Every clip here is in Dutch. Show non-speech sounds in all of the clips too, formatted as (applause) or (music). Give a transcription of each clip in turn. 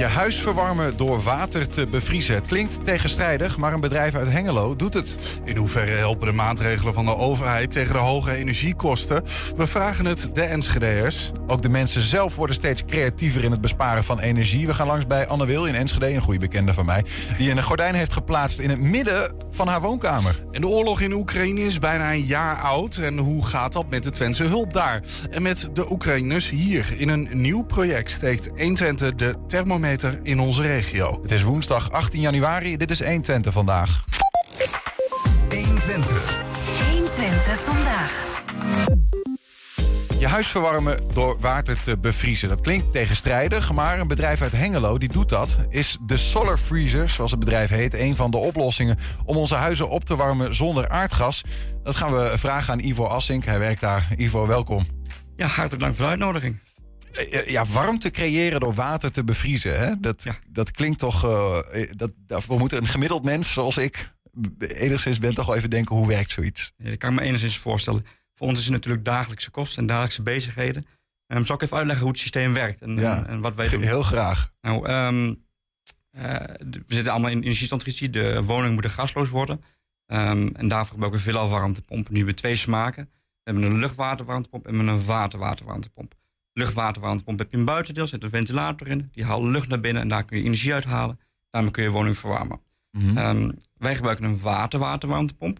Je huis verwarmen door water te bevriezen. Het klinkt tegenstrijdig, maar een bedrijf uit Hengelo doet het. In hoeverre helpen de maatregelen van de overheid tegen de hoge energiekosten? We vragen het de Enschede'ers. Ook de mensen zelf worden steeds creatiever in het besparen van energie. We gaan langs bij Anne Wil in Enschede, een goede bekende van mij... die een gordijn heeft geplaatst in het midden van haar woonkamer. En de oorlog in Oekraïne is bijna een jaar oud. En hoe gaat dat met de Twentse hulp daar? En met de Oekraïners hier. In een nieuw project steekt 120 de thermometer in onze regio. Het is woensdag 18 januari. Dit is 120 vandaag. 120. 120 vandaag. Je huis verwarmen door water te bevriezen. Dat klinkt tegenstrijdig, maar een bedrijf uit Hengelo die doet dat. Is de Solar Freezer, zoals het bedrijf heet, een van de oplossingen om onze huizen op te warmen zonder aardgas. Dat gaan we vragen aan Ivo Assink. Hij werkt daar. Ivo, welkom. Ja, hartelijk dank voor de uitnodiging. Eh, ja, warmte creëren door water te bevriezen. Hè? Dat, dat klinkt toch. Uh, dat, we moeten een gemiddeld mens zoals ik enigszins ben toch wel even denken hoe werkt zoiets. Ja, dat kan ik me enigszins voorstellen. Voor ons is het natuurlijk dagelijkse kosten en dagelijkse bezigheden. Um, zal ik even uitleggen hoe het systeem werkt en, ja, en, wat wij doen? Heel graag. Nou, um, uh, we zitten allemaal in energietransitie. De woning moet gasloos worden. Um, en daarvoor gebruiken we veelal warmtepompen. Nu hebben we twee smaken. We hebben een luchtwaterwarmtepomp en een waterwaterwarmtepomp luchtwaterwarmtepomp heb je een buitendeel, zit een ventilator in. Die haalt lucht naar binnen en daar kun je energie uithalen. Daarmee kun je woning verwarmen. Mhm. Ehm, wij gebruiken een water-waterwarmtepomp.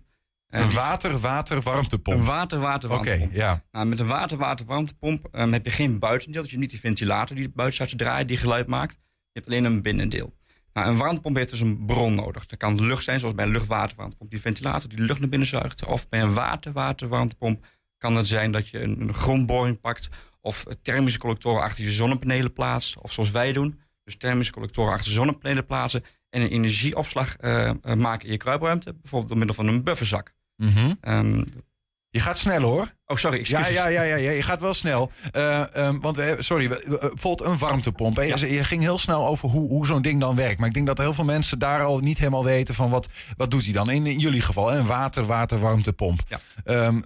Een water-water-warmtepomp? Een water-water-warmtepomp. Oké, ja. Nou, met een water-water-warmtepomp um, heb je geen buitendeel. Dus je hebt niet die ventilator die buiten staat te draaien, die geluid maakt. Je hebt alleen een binnendeel. Nou, een warmtepomp heeft dus een bron nodig. Dat kan lucht zijn, zoals bij een luchtwaterwarmtepomp. Die ventilator die lucht naar binnen zuigt. Of bij een water-waterwarmtepomp kan het zijn dat je een, een grondboring pakt of thermische collectoren achter je zonnepanelen plaatst. Of zoals wij doen. Dus thermische collectoren achter zonnepanelen plaatsen. En een energieopslag uh, maken in je kruipruimte. Bijvoorbeeld door middel van een bufferzak. Mm je gaat snel hoor. Oh, sorry. Ja, ja, ja, ja, ja, je gaat wel snel. Uh, um, want, we, sorry, bijvoorbeeld een warmtepomp. Hè? Je, je, ging heel snel over hoe, hoe zo'n ding dan werkt. Maar ik denk dat heel veel mensen daar al niet helemaal weten van wat, wat doet hij dan. In, in jullie geval, een water, water, warmtepomp. Ja. Um,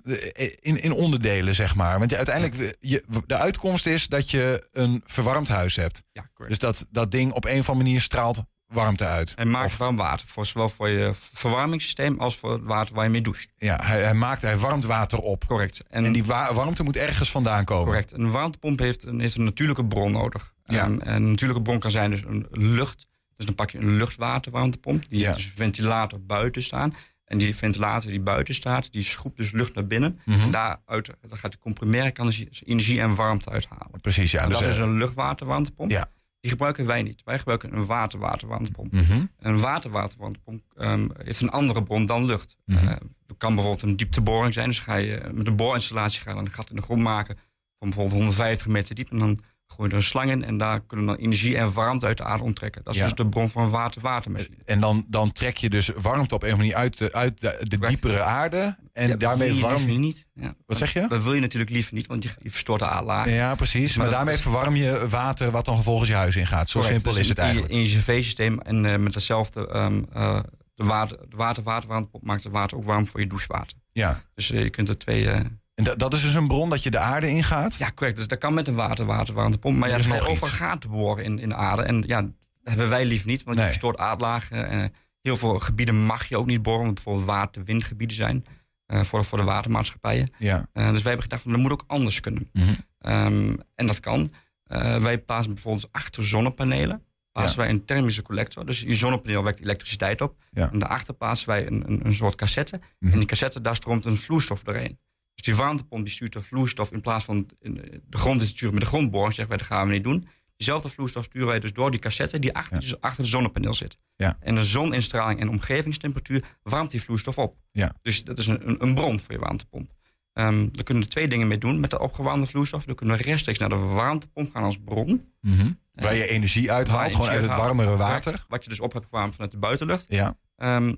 in, in onderdelen, zeg maar. Want je, uiteindelijk, je, de uitkomst is dat je een verwarmd huis hebt. Ja, dus dat, dat ding op een of andere manier straalt warmte uit. En maakt warm water, voor, zowel voor je verwarmingssysteem als voor het water waar je mee doucht. Ja, hij, hij maakt, hij warmt water op. Correct. En, die warmte moet ergens vandaan komen. Correct. Een warmtepomp heeft een, heeft een natuurlijke bron nodig. Ja. Um, en een natuurlijke bron kan zijn dus een lucht. Dus dan pak je een luchtwaterwarmtepomp. Die Ja. heeft dus een ventilator buiten staan. En die ventilator die buiten staat, die schroept dus lucht naar binnen. Mhm. En daaruit dan gaat de comprimeren kan dus energie en warmte uithalen. Precies, ja. En dus, dat is eh, een luchtwaterwarmtepomp. Ja. Die gebruiken wij niet. Wij gebruiken een waterwaterwarmtepomp. Mhm. Een waterwaterwarmtepomp um, heeft een andere bron dan lucht. Uh, het kan bijvoorbeeld een diepteboring zijn. Dus ga je met een boorinstallatie gaan een gat in de grond maken van bijvoorbeeld 150 meter diep. En dan gooi je er een slang in en daar kunnen we dan energie en warmte uit de aarde onttrekken. Dat is Ja. dus de bron van water-watermachine. En dan, dan trek je dus warmte op een of andere manier uit de, uit de, diepere aarde. En Ja, daarmee je warm liever niet. Ja. Wat zeg je? Dat wil je natuurlijk liever niet, want je, je verstoort de aardlaag. Ja, precies. Maar, Maar daarmee is- verwarm je water wat dan vervolgens je huis ingaat. Zo Correct. simpel Dus is het eigenlijk. In je cv-systeem en eh, met hetzelfde ehm, eh, de water, de water-waterwarmtepomp maakt het water ook warm voor je douchewater. Ja. Dus eh, je kunt er twee... eh, En dat, dat is dus een bron dat je de aarde ingaat? Ja, correct. Dus dat kan met een water-water-warmtepomp. Maar ja, Er nog overal gaten boren in, in de aarde. En ja, dat hebben wij liever niet, want Nee. je verstoort aardlagen. En heel veel gebieden mag je ook niet boren, want bijvoorbeeld water-windgebieden zijn. eh, voor, voor de watermaatschappijen. Ja. Eh, dus wij hebben gedacht, van, dat moet ook anders kunnen. Mhm. Ehm, en dat kan. Eh, wij plaatsen bijvoorbeeld achter zonnepanelen plaatsen wij een thermische collector. Dus je zonnepaneel wekt elektriciteit op. Ja. En daarachter plaatsen wij een, een, een soort cassette. Mhm. En die cassette, daar stroomt een vloeistof doorheen. Dus die warmtepomp die stuurt de vloeistof in plaats van in de grond te sturen met de grondboring. Zeggen wij, dat gaan we niet doen. Diezelfde vloeistof sturen wij dus door die cassette die achter, Ja. achter het zonnepaneel zit. Ja. En de zoninstraling en omgevingstemperatuur warmt die vloeistof op. Ja. Dus dat is een, een, bron voor je warmtepomp. Ehm daar kunnen we twee dingen mee doen met de opgewarmde vloeistof. Dan kunnen we rechtstreeks naar de warmtepomp gaan als bron. Mhm. Waar je energie uithaalt, je gewoon uit het warmere water. Wat je dus op hebt gewarmd vanuit de buitenlucht. Ja, Ehm,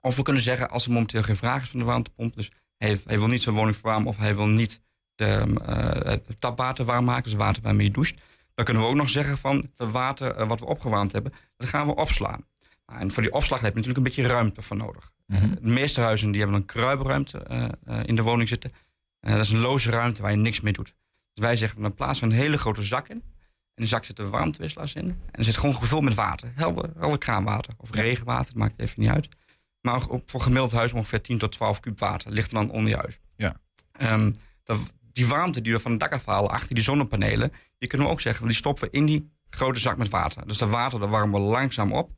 of we kunnen zeggen, als er momenteel geen vraag is van de warmtepomp, dus hij, hij wil niet zijn woning verwarmen of hij wil niet de, eh, het tapwater warm maken, dus het water waarmee je doucht, dan kunnen we ook nog zeggen van het water eh, wat we opgewarmd hebben, dat gaan we opslaan. Nou, en voor die opslag heb je natuurlijk een beetje ruimte voor nodig. Mhm. De meeste huizen die hebben een kruipruimte eh, in de woning zitten. Dat is een loze ruimte waar je niks mee doet. Dus wij zeggen, dan plaatsen we een hele grote zak in. En die zak zitten warmtewisselaars in. En er zit gewoon gevuld met water. Helder, helder kraanwater. Of regenwater, dat maakt even niet uit. Maar op- voor gemiddeld huis ongeveer 10 tot 12 kub water. Ligt er dan onder je huis. Ja. Ehm, dat, die warmte die we van het dak afhalen achter die zonnepanelen... die kunnen we ook zeggen, die stoppen we in die grote zak met water. Dus dat water dat warmen we langzaam op.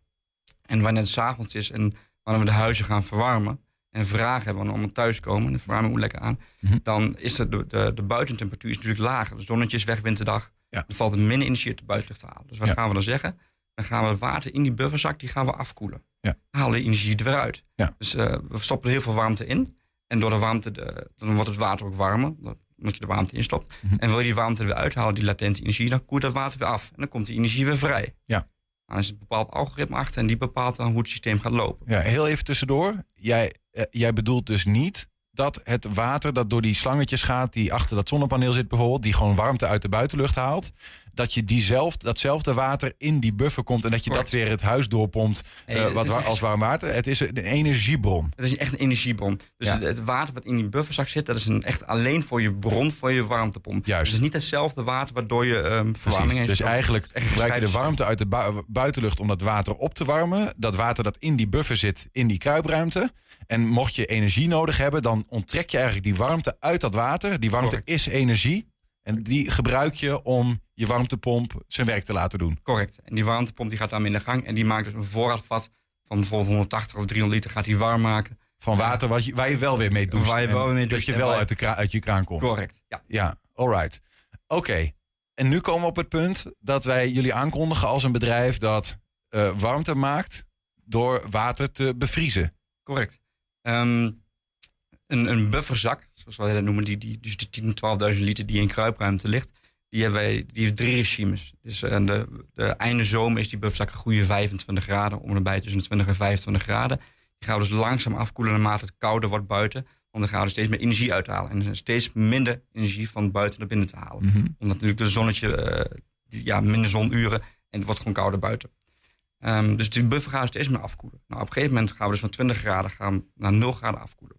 En wanneer het 's avonds is en wanneer we de huizen gaan verwarmen... en vragen hebben wanneer we allemaal thuiskomen... en de verwarming moet lekker aan... Mhm. dan is de, de, de, buitentemperatuur is natuurlijk lager. De zonnetje is weg winterdag. Ja. Er valt er minder energie uit de buitenlucht te halen. Dus wat Ja. gaan we dan zeggen? Dan gaan we het water in die bufferzak die gaan we afkoelen. Ja. Halen de energie er weer uit. Ja. Dus eh, we stoppen er heel veel warmte in. En door de warmte, de, dan wordt het water ook warmer. dat- Omdat je de warmte instopt. Mhm. En wil je die warmte er weer uithalen, die latente energie, dan koelt dat water weer af. En dan komt die energie weer vrij. Ja. Dan is een bepaald algoritme achter en die bepaalt dan hoe het systeem gaat lopen. Ja, heel even tussendoor. Jij, eh, jij bedoelt dus niet dat het water dat door die slangetjes gaat, die achter dat zonnepaneel zit bijvoorbeeld, die gewoon warmte uit de buitenlucht haalt, dat je diezelfde, datzelfde water in die buffer komt en dat je Correct. dat weer het huis doorpompt Nee, eh, wat, als warm water. Het is een energiebron. Het is echt een energiebron. Dus Ja. het, water wat in die bufferzak zit, dat is een, echt alleen voor je bron, voor je warmtepomp. Juist. Dus het is niet hetzelfde water waardoor je ehm verwarming heeft. Dus eigenlijk gebruik je de warmte uit de bui- buitenlucht om dat water op te warmen. Dat water dat in die buffer zit, in die kruipruimte. En mocht je energie nodig hebben, dan onttrek je eigenlijk die warmte uit dat water. Die warmte Correct. is energie. En die gebruik je om je warmtepomp zijn werk te laten doen. Correct. En die warmtepomp die gaat daarmee in de gang en die maakt dus een voorraadvat van bijvoorbeeld 180 of 300 liter, gaat die warm maken. Van water wat je, waar je wel weer mee doucht. Waar je wel mee Dat je wel uit, de kra- uit je kraan komt. Correct. Ja. Ja, alright. Oké. En nu komen we op het punt dat wij jullie aankondigen als een bedrijf dat eh, warmte maakt door water te bevriezen. Correct. Ehm, een, een bufferzak, zoals wij dat noemen, die, die, dus de 10.000, 12.000 liter die in kruipruimte ligt, die, hebben wij, die heeft drie regimes. Dus eh, de, de einde zomer is die bufferzak een goede 25 graden, om en bij tussen de 20 en 25 graden. Die gaan we dus langzaam afkoelen naarmate het kouder wordt buiten. Want dan gaan we steeds meer energie uithalen. En er is steeds minder energie van buiten naar binnen te halen. Mhm. Omdat natuurlijk de zonnetje, eh, die- ja, minder zonuren en het wordt gewoon kouder buiten. Ehm, dus die buffer gaan we steeds meer afkoelen. Nou, op een gegeven moment gaan we dus van 20 graden gaan naar 0 graden afkoelen.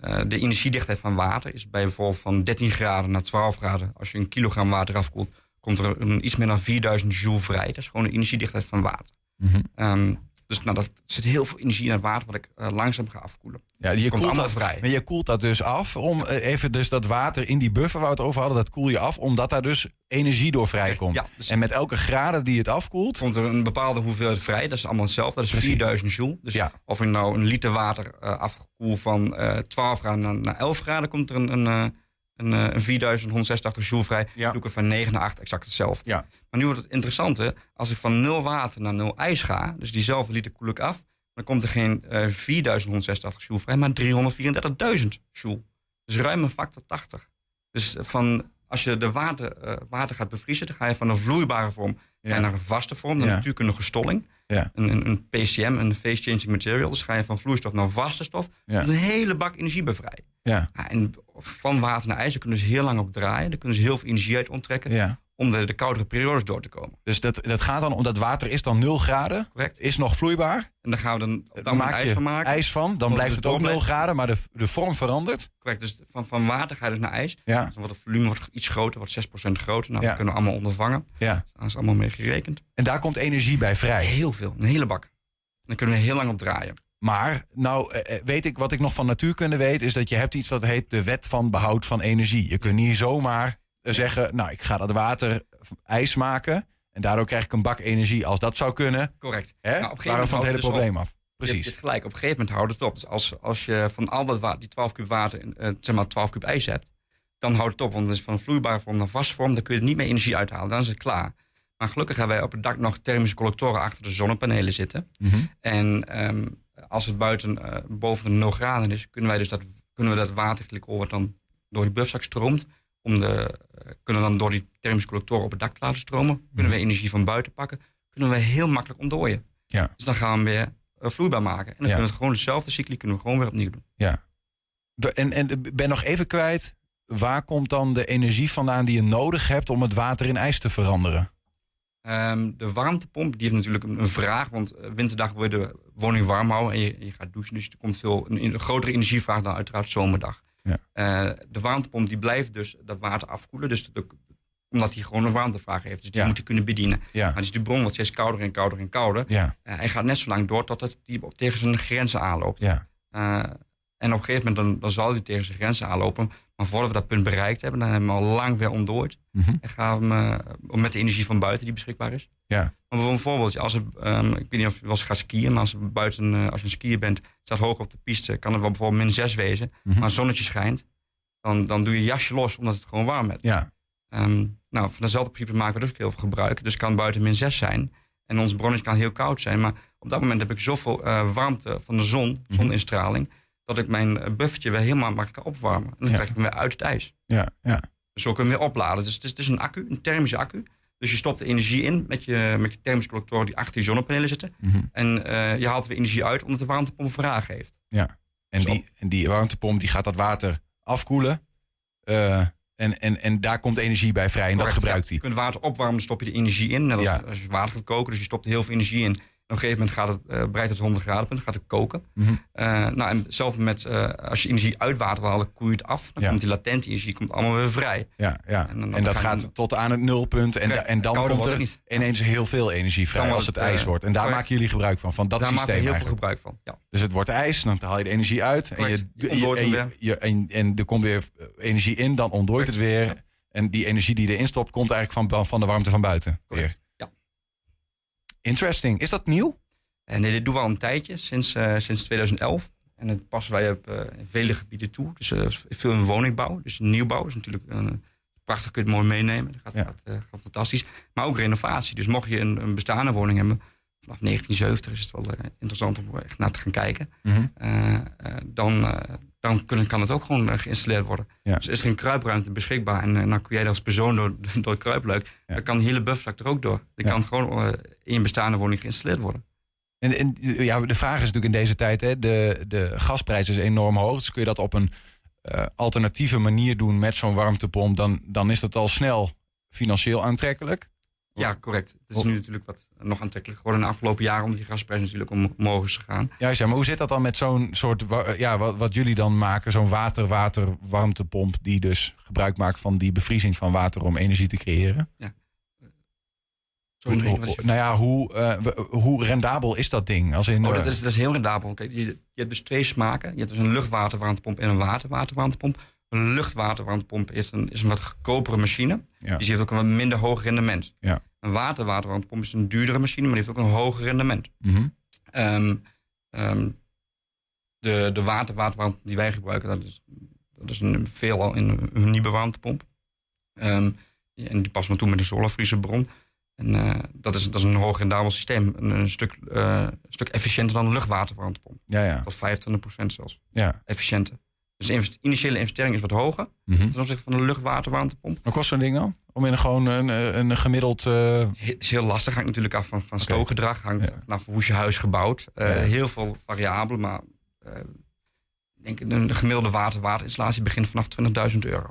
Eh, de energiedichtheid van water is bij bijvoorbeeld van 13 graden naar 12 graden. Als je een kilogram water afkoelt, komt er een, iets meer dan 4000 joule vrij. Dat is gewoon de energiedichtheid van water. Mhm. Ehm, dus nou, dat zit heel veel energie in het water wat ik eh, langzaam ga afkoelen. Ja, je Komt koelt allemaal dat, vrij. Maar je koelt dat dus af om eh, even dus dat water in die buffer waar we het over hadden, dat koel je af omdat daar dus energie door vrijkomt. Ja, dus- En met elke graden die het afkoelt, komt er een bepaalde hoeveelheid vrij. Dat is allemaal hetzelfde. Dat is Precies. 4000 joule. Dus Ja. of je nou een liter water eh afkoelt van eh 12 graden naar, naar 11 graden, komt er een, een, een, eh, een 4186 joule vrij. Ja. Doe ik er van 9 naar 8 exact hetzelfde. Ja. Maar nu wordt het interessante. Als ik van 0 water naar 0 ijs ga, dus diezelfde liter koel ik af, dan komt er geen eh 4186 joule vrij, maar 334.000 joule. Dus ruim een factor 80. Dus van, als je de water, eh, water gaat bevriezen, dan ga je van een vloeibare vorm Ja. naar een vaste vorm, Ja. natuurkundige stolling. Ja. Een, een, een PCM, een phase changing material. Dus ga je van vloeistof naar vaste stof. Ja. Dat is een hele bak energie bevrijd. ja, Ja, en van water naar ijs, daar kunnen ze heel lang op draaien. Daar kunnen ze heel veel energie uit onttrekken. ja. Om de, de koudere periodes door te komen. Dus dat, dat gaat dan om dat water is dan 0 graden, Correct. is nog vloeibaar. En dan gaan we dan, Dan maak ijs van maken. ijs van, dan blijft het het ook 0 doorblijft. graden, maar de, de vorm verandert. Correct. Dus van, van water ga je dus naar ijs. Ja, Dus dan wordt het volume wordt iets groter, wordt 6% groter. Nou, Ja. dat kunnen we allemaal ondervangen. ja. Daar is allemaal mee gerekend. En daar komt energie bij vrij. Heel veel, een hele bak. Dan kunnen we heel lang op draaien. Maar, nou eh, eh, weet ik wat ik nog van natuurkunde weet, is dat je hebt iets dat heet de wet van behoud van energie. Je kunt niet zomaar zeggen, nou ik ga dat water ijs maken en daardoor krijg ik een bak energie. Als dat zou kunnen, Correct. hè, Nou, op een gegeven waren we van het hele het probleem af. Precies. je gelijk, op een gegeven moment houdt het op. Dus als, als je van al dat water, die 12 kub water, eh, zeg maar 12 kub ijs hebt, dan houdt het op. Want het is van een vloeibare vorm naar vaste vorm, dan kun je er niet meer energie uithalen. Dan is het klaar. Maar gelukkig hebben wij op het dak nog thermische collectoren achter de zonnepanelen zitten. Mhm. En ehm, als het buiten eh, boven de 0 graden is, kunnen wij dus dat, kunnen we dat waterglycol wat dan door die buffzak stroomt, om de, eh, kunnen we dan door die thermische collectoren op het dak te laten stromen. Kunnen we energie van buiten pakken, kunnen we heel makkelijk ontdooien. Ja. Dus dan gaan we hem weer eh, vloeibaar maken. En dan Ja. kunnen we het gewoon dezelfde cycli kunnen we gewoon weer opnieuw doen. Ja. En, en ik ben nog even kwijt. Waar komt dan de energie vandaan die je nodig hebt om het water in ijs te veranderen? Ehm, de warmtepomp die heeft natuurlijk een, vraag. Want eh, winterdag wil je de woning warm houden en je, je gaat douchen. Dus er komt veel, een, een grotere energievraag dan uiteraard zomerdag. Ja. Eh, de warmtepomp die blijft dus dat water afkoelen. Dus de- omdat hij gewoon een warmtevraag heeft. Dus die Ja. moet hij kunnen bedienen. Ja. Maar dus die bron wordt steeds kouder en kouder en kouder. Ja, Eh, hij gaat net zo lang door totdat hij op- tegen zijn grenzen aanloopt. ja, Eh, en op een gegeven moment dan, dan zal hij tegen zijn grenzen aanlopen. Maar voordat we dat punt bereikt hebben, dan hebben we hem al lang weer ontdooid. Mhm. En gaan we hem met de energie van buiten die beschikbaar is. Ja, Maar bijvoorbeeld een voorbeeldje, als er, ehm, ik weet niet of je wel eens gaat skiën, maar als, er buiten, eh, als je een skier bent, staat hoog op de piste, kan het wel bijvoorbeeld min 6 wezen. Mhm. Maar het zonnetje schijnt, dan, dan doe je je jasje los omdat het gewoon warm is. ja, Ehm, nou, van dezelfde principe maken we dus ook heel veel gebruik. Dus het kan buiten min 6 zijn. En ons bronnetje kan heel koud zijn. Maar op dat moment heb ik zoveel eh, warmte van de zon, Mhm. zoninstraling, dat ik mijn eh, buffertje weer helemaal makkelijk kan opwarmen. En dan Ja. trek ik hem weer uit het ijs. ja, ja. Zo kun je hem weer opladen. Dus het is, het is een accu, een thermische accu. Dus je stopt de energie in met je, met je thermische collectoren die achter je zonnepanelen zitten. Mhm. En eh, je haalt weer energie uit omdat de warmtepomp vraag heeft. En, Zo. die, en die warmtepomp die gaat dat water afkoelen. Eh, en, en, en daar komt energie bij vrij en dat gebruikt ja. hij. Je kunt water opwarmen, dan stop je de energie in. Net als, Ja. als je water gaat koken, dus je stopt heel veel energie in. Op een gegeven moment gaat het, eh bereikt het 100 graden punt, gaat het koken. Mhm. Eh, nou, en hetzelfde met eh, als je energie uit water wil halen, koel je het af. Dan Ja. komt die latente energie komt allemaal weer vrij. Ja, ja. En dan- En dat gaat tot aan het nulpunt. En, Correct. en dan Kouder komt er ineens heel veel energie vrij als het het, ijs wordt. En daar correct. maken jullie gebruik van, van dat Daar maken we systeem heel veel eigenlijk. gebruik van. Ja. Dus het wordt ijs, dan haal je de energie uit. En, je, en, hem je- je- en, en er komt weer energie in, dan ontdooit het weer. En die energie die erin stopt, komt eigenlijk van, van de warmte van buiten. Weer. Interesting. Is dat nieuw? En dit doen we al een tijdje, sinds, eh, sinds 2011. En dat passen wij op eh, vele gebieden toe. Dus eh, veel in woningbouw, dus nieuwbouw is natuurlijk een, prachtig, kun je het mooi meenemen. Dat gaat, Ja. gaat, eh, gaat fantastisch. Maar ook renovatie. Dus mocht je een, een bestaande woning hebben, vanaf 1970 is het wel eh, interessant om echt naar te gaan kijken. Mhm. Eh, eh, dan, eh, dan kunnen, kan het ook gewoon eh, geïnstalleerd worden. Ja. Dus is er een kruipruimte beschikbaar en eh, dan kun jij als persoon door, (laughs) door het kruipluik, Ja. dan kan de hele bufferzak er ook door. Die kan gewoon eh, in je bestaande woning geïnstalleerd worden. En, en ja, de vraag is natuurlijk in deze tijd, hè, de, de gasprijs is enorm hoog. Dus kun je dat op een eh, alternatieve manier doen met zo'n warmtepomp, dan, dan is dat al snel financieel aantrekkelijk. Ja, correct. Het is nu natuurlijk wat nog aantrekkelijk geworden de afgelopen jaren, omdat die gasprijs natuurlijk om- omhoog is gegaan. Ja, zeg, maar hoe zit dat dan met zo'n soort, wa- ja, wat, wat jullie dan maken, zo'n water-water-warmtepomp die dus gebruik maakt van die bevriezing van water om energie te creëren? Sorry, Hoe- nou ja, hoe, eh, hoe rendabel is dat ding? Als in, Oh, eh, dat, is, dat is heel rendabel. Kijk, je, je hebt dus twee smaken. Je hebt dus een luchtwaterwarmtepomp en een waterwaterwarmtepomp. Een luchtwaterwarmtepomp is een, is een wat goedkopere machine. Ja. Dus die heeft ook een wat minder hoog rendement. Ja. Een waterwaterwarmtepomp is een duurdere machine, maar die heeft ook een hoger rendement. mhm. Ehm, ehm, de, de waterwaterwarmte die wij gebruiken, dat is, dat is een veelal in een, een nieuwe warmtepomp. Ehm, en die passen we toe met een solarvriezerbron. En eh, dat, is, dat is een hoog rendabel systeem. Een, een stuk, eh, een stuk efficiënter dan een luchtwaterwarmtepomp. Ja, ja. Tot 25% zelfs. ja. Efficiënter. Dus de invest- initiële investering is wat hoger Mhm. ten opzichte van de luchtwaterwarmtepomp. Wat kost zo'n ding dan? Om in gewoon een, een gemiddeld... eh, Het is heel lastig, hangt natuurlijk af van, van stookgedrag, hangt Ja. vanaf hoe is je huis gebouwd. Ja. Heel veel variabelen, maar ik denk een gemiddelde water-waterinstallatie begint vanaf 20.000 euro.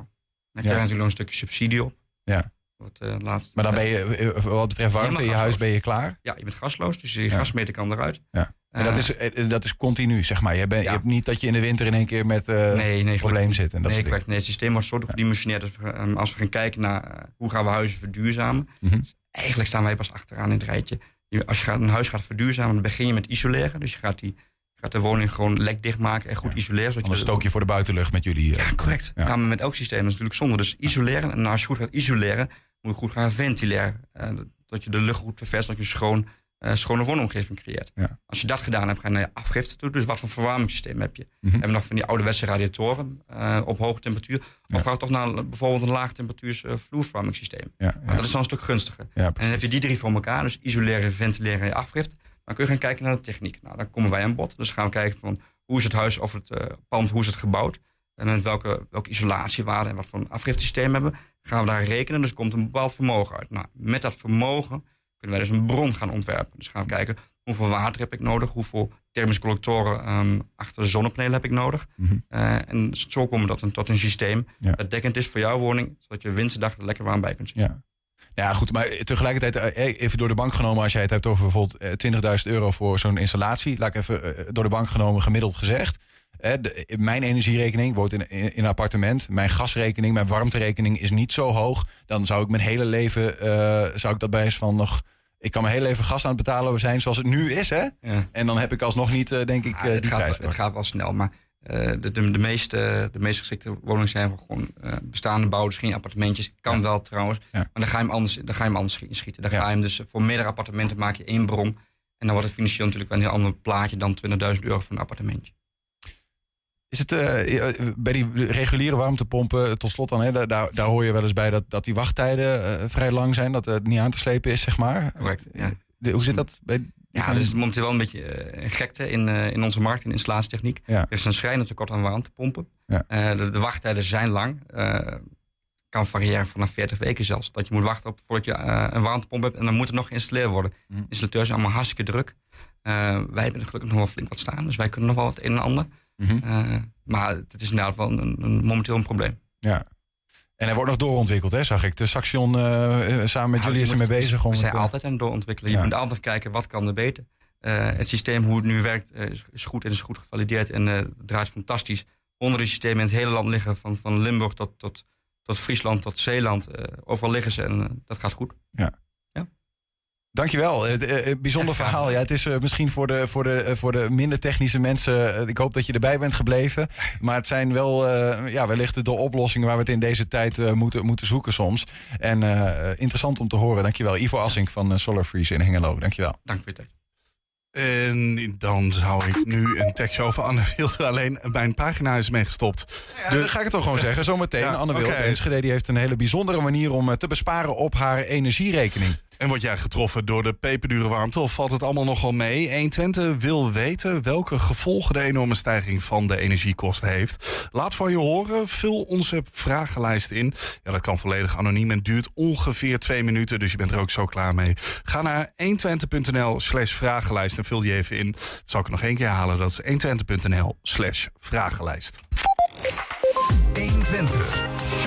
Dan krijg je natuurlijk nog een stukje subsidie op. Ja. Wat, eh, laatst, maar dan ben je, eh, wat betreft warmte in je huis, ben je klaar? Ja, je bent gasloos, dus je Ja. gasmeter kan eruit. Ja. En dat Eh, is, dat is continu, zeg maar. Je, Ja. je hebt niet dat je in de winter in één keer met eh nee, nee, probleem zit. En dat nee, correct. nee, het systeem wordt zo gedimensioneerd. dat we, ehm, als we gaan kijken naar hoe gaan we huizen verduurzamen. Mhm. Eigenlijk staan wij pas achteraan in het rijtje. Je- Als je gaat, een huis gaat verduurzamen, dan begin je met isoleren. Dus je gaat, die, je gaat de woning gewoon lekdicht maken en goed isoleren. Zodat Anders je stook je voor de buitenlucht met jullie. eh. Ja, correct. Ja. Maar met elk systeem is natuurlijk zonde. Dus isoleren. En als je goed gaat isoleren, moet je goed gaan ventileren. Eh, dat- je de lucht goed ververst, dat je schoon eh, schone woonomgeving creëert. Ja. Als je dat gedaan hebt, ga je naar je afgifte toe. Dus wat voor verwarmingssysteem heb je? Mhm. Hebben we nog van die ouderwetse radiatoren eh, op hoge temperatuur? Of ga je toch naar bijvoorbeeld een laag temperatuurs uh, vloerverwarmingssysteem? Ja, dat is dan een stuk gunstiger. En dan heb je die drie voor elkaar, dus isoleren, ventileren en je afgift. Dan kun je gaan kijken naar de techniek. Nou, dan komen wij aan bod. Dus gaan we kijken van hoe is het huis of het uh, pand, hoe is het gebouwd? En met welke, welke isolatiewaarde en wat voor een afgiftesysteem hebben. Gaan we daar rekenen, dus komt een bepaald vermogen uit. Nou, met dat vermogen kunnen wij dus een bron gaan ontwerpen. Dus gaan we kijken hoeveel water heb ik nodig, hoeveel thermische collectoren um, achter de zonnepanelen heb ik nodig. Mhm. Uh, en zo komen we tot een, tot een systeem Ja. dat dekkend is voor jouw woning, zodat je winterdag er lekker warm bij kunt zitten. Ja. Ja, goed, maar tegelijkertijd eh, even door de bank genomen... als jij het hebt over bijvoorbeeld eh, 20.000 euro voor zo'n installatie... laat ik even eh, door de bank genomen gemiddeld gezegd... De, mijn energierekening wordt in, in, in, een appartement. Mijn gasrekening, mijn warmterekening is niet zo hoog. Dan zou ik mijn hele leven, uh, zou ik dat bij eens van nog... Ik kan mijn hele leven gas aan het betalen zijn zoals het nu is. Hè? Ja. En dan heb ik alsnog niet, uh, denk ik, uh, ja, het, gaat, prijs. het gaat wel snel, maar de, de, de, meeste, de meest geschikte woningen zijn gewoon bestaande bouwen, dus geen appartementjes. Kan ja. wel trouwens, ja. maar dan ga je hem anders, dan ga je hem anders schieten. Dan Ja. ga je hem dus voor meerdere appartementen maak je één bron. En dan wordt het financieel natuurlijk wel een heel ander plaatje dan 20.000 euro voor een appartementje. Is het uh, bij die reguliere warmtepompen, tot slot dan, hè, daar, daar hoor je wel eens bij dat, dat die wachttijden uh, vrij lang zijn, dat het niet aan te slepen is, zeg maar. Correct. Ja. De, hoe zit dat bij. Ja, er is momenteel wel een beetje uh, gekte in, in onze markt, in installatietechniek. Ja. Er is een schrijnend tekort aan warmtepompen. Ja. De, de, wachttijden zijn lang. kan variëren vanaf 40 weken zelfs. Dat je moet wachten op voordat je een warmtepomp hebt en dan moet het nog geïnstalleerd worden. Mm. Installateurs zijn allemaal hartstikke druk. wij hebben er gelukkig nog wel flink wat staan, dus wij kunnen nog wel het een en ander. Mm -hmm. Uh, maar het is inderdaad wel een, een, momenteel een probleem. Ja. En hij wordt nog doorontwikkeld, hè, zag ik. De Saxion uh, samen met nou, jullie is er mee bezig. We om zijn het, altijd aan het doorontwikkelen. Je moet altijd kijken, wat kan er beter? Het systeem, hoe het nu werkt, is, goed en is goed gevalideerd. En het draait fantastisch. Onder die systemen in het hele land liggen. Van, van Limburg tot, tot, tot Friesland, tot Zeeland. overal liggen ze en dat gaat goed. Ja. Dankjewel. Uh, bijzonder ja, (laughs) verhaal. Ja, het is uh, misschien voor de, voor, de, uh, voor de minder technische mensen. ik hoop dat je erbij bent gebleven. Maar het zijn wel ja, wellicht de oplossingen waar we het in deze tijd moeten, moeten zoeken soms. En interessant om te horen. Dankjewel. Ivo Assink van Solar Freeze in Hengelo. Dankjewel. Dank voor je tijd. En dan zou ik nu een tekstje over Anne Wilde. (laughs) Alleen mijn pagina is meegestopt. Ja. Dan ga ik het toch gewoon zeggen. Zometeen. Ja, Anne Wilde okay. Enschede die heeft een hele bijzondere manier om te besparen op haar energierekening. En word jij getroffen door de peperdure warmte of valt het allemaal nogal mee? 120 wil weten welke gevolgen de enorme stijging van de energiekosten heeft. Laat van je horen, vul onze vragenlijst in. Ja, dat kan volledig anoniem en duurt ongeveer twee minuten, dus je bent er ook zo klaar mee. Ga naar 120.nl slash vragenlijst en vul die even in. Dat zal ik nog één keer halen, dat is 120.nl slash vragenlijst. 120.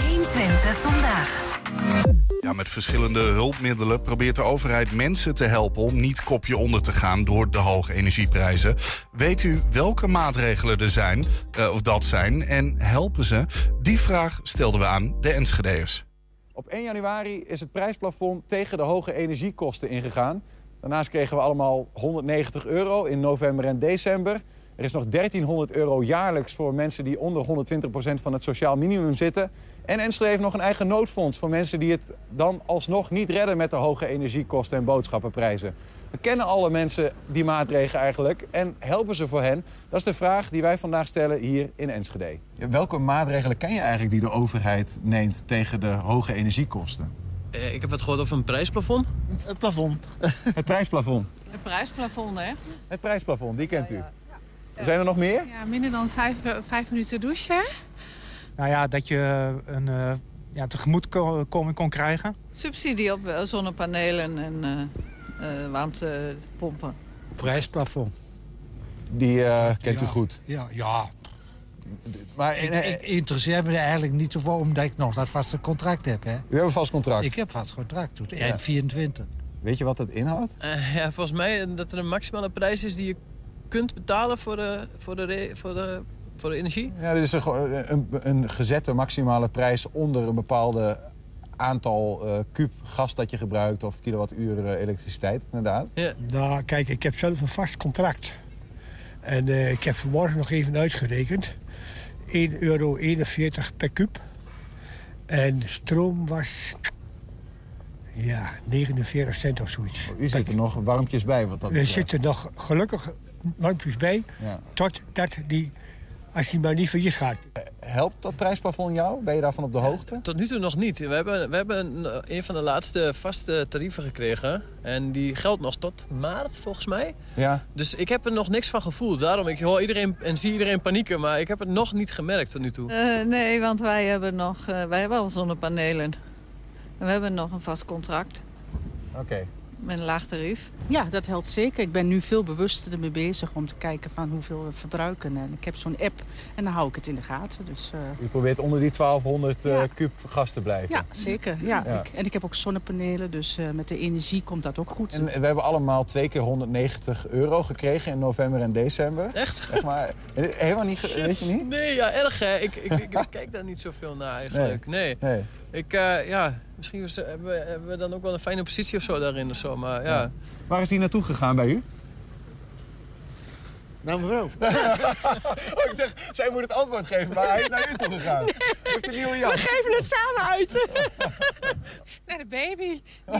120 vandaag. Met verschillende hulpmiddelen probeert de overheid mensen te helpen om niet kopje onder te gaan door de hoge energieprijzen. Weet u welke maatregelen er zijn, uh, of dat zijn, en helpen ze? Die vraag stelden we aan de Enschedeërs. Op 1 januari is het prijsplafond tegen de hoge energiekosten ingegaan. Daarnaast kregen we allemaal 190 euro in november en december. Er is nog 1300 euro jaarlijks voor mensen die onder 120% van het sociaal minimum zitten. En Enschede heeft nog een eigen noodfonds voor mensen die het dan alsnog niet redden met de hoge energiekosten en boodschappenprijzen. We kennen alle mensen die maatregelen eigenlijk en helpen ze voor hen? Dat is de vraag die wij vandaag stellen hier in Enschede. Welke maatregelen ken je eigenlijk die de overheid neemt tegen de hoge energiekosten? Uh, ik heb het gehoord over een prijsplafond. Het plafond. (laughs) Het prijsplafond. Het prijsplafond, hè? Het prijsplafond, die kent u. Ja, ja. Zijn er nog meer? Ja, minder dan vijf, vijf minuten douchen. Nou ja, dat je een uh, ja, tegemoetkoming kon krijgen. Subsidie op zonnepanelen en uh, uh, warmtepompen. Prijsplafond. Die kent ja, u goed? Ja, ja. Maar, ik, ik interesseer me er eigenlijk niet zo voor, omdat ik nog dat vaste contract heb. Hè? U hebt een vast contract? Ik heb vast contract, tot eind ja. 24. Weet je wat dat inhoudt? ja, volgens mij dat er een maximale prijs is die je kunt betalen voor de, voor de, voor de voor de energie? Ja, dit is een, een, een gezette maximale prijs onder een bepaalde aantal uh, kuub gas dat je gebruikt of kilowattuur uh, elektriciteit, inderdaad. Ja. Nou, kijk, ik heb zelf een vast contract. En uh, ik heb vanmorgen nog even uitgerekend. 1,41 euro per kuub. En stroom was... Ja, 49 cent of zoiets. U zit er nog warmpjes bij wat dat Er betreft. zitten nog gelukkig warmpjes bij. Ja. Totdat die, als die maar niet failliet gaat. Helpt dat prijsplafond jou? Ben je daarvan op de hoogte? Tot nu toe nog niet. We hebben, we hebben een, een van de laatste vaste tarieven gekregen. En die geldt nog tot maart, volgens mij. Ja. Dus ik heb er nog niks van gevoeld. Daarom, ik hoor iedereen en zie iedereen panieken. Maar ik heb het nog niet gemerkt tot nu toe. Eh, nee, want wij hebben nog eh, wij hebben al zonnepanelen. En we hebben nog een vast contract Oké. Met een laag tarief. Ja, dat helpt zeker. Ik ben nu veel bewuster ermee bezig om te kijken van hoeveel we verbruiken. En ik heb zo'n app en dan hou ik het in de gaten. Dus, eh, U probeert onder die 1200 eh kub gas te blijven. ja, zeker. Ja. Ja. Ik, en ik heb ook zonnepanelen, dus eh, met de energie komt dat ook goed. En we hebben allemaal twee keer 190 euro gekregen in november en december. Echt? Zeg maar, helemaal niet, weet je niet? Nee, ja, erg hè. Ik, ik, ik, ik kijk daar niet zoveel naar eigenlijk. Nee. Nee. Ik, eh, ja, misschien hebben we, dan ook wel een fijne positie of zo daarin of zo. Maar ja. Ja. Waar is die naartoe gegaan bij u? Nou mevrouw. (laughs) oh, ik zeg, zij moet het antwoord geven, maar hij is naar u toe gegaan. Heeft een nieuwe jas. We geven het samen uit. (laughs) Naar de baby. (laughs)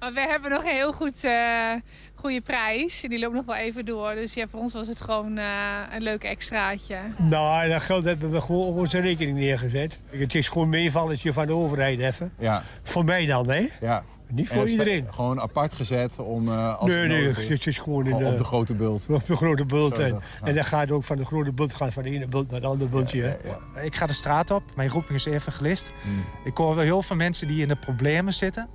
Maar we hebben nog een heel goed, eh, goede prijs. Die loopt nog wel even door. Dus ja, voor ons was het gewoon eh, een leuk extraatje. Nou, dat geld hebben we gewoon op onze rekening neergezet. Het is gewoon een meevalletje van de overheid even. Ja. Voor mij dan, hè? Ja. Niet voor iedereen. Gewoon apart gezet om eh als nee, nee, is. het is gewoon, in Gewoon de, op de grote bult. Op de grote bult. En, dat, ja. en dan gaat ook van de grote bult gaat van de ene bult naar de andere bultje. hè. Ik ga de straat op. Mijn roeping is evangelist. Ik hoor wel heel veel mensen die in de problemen zitten.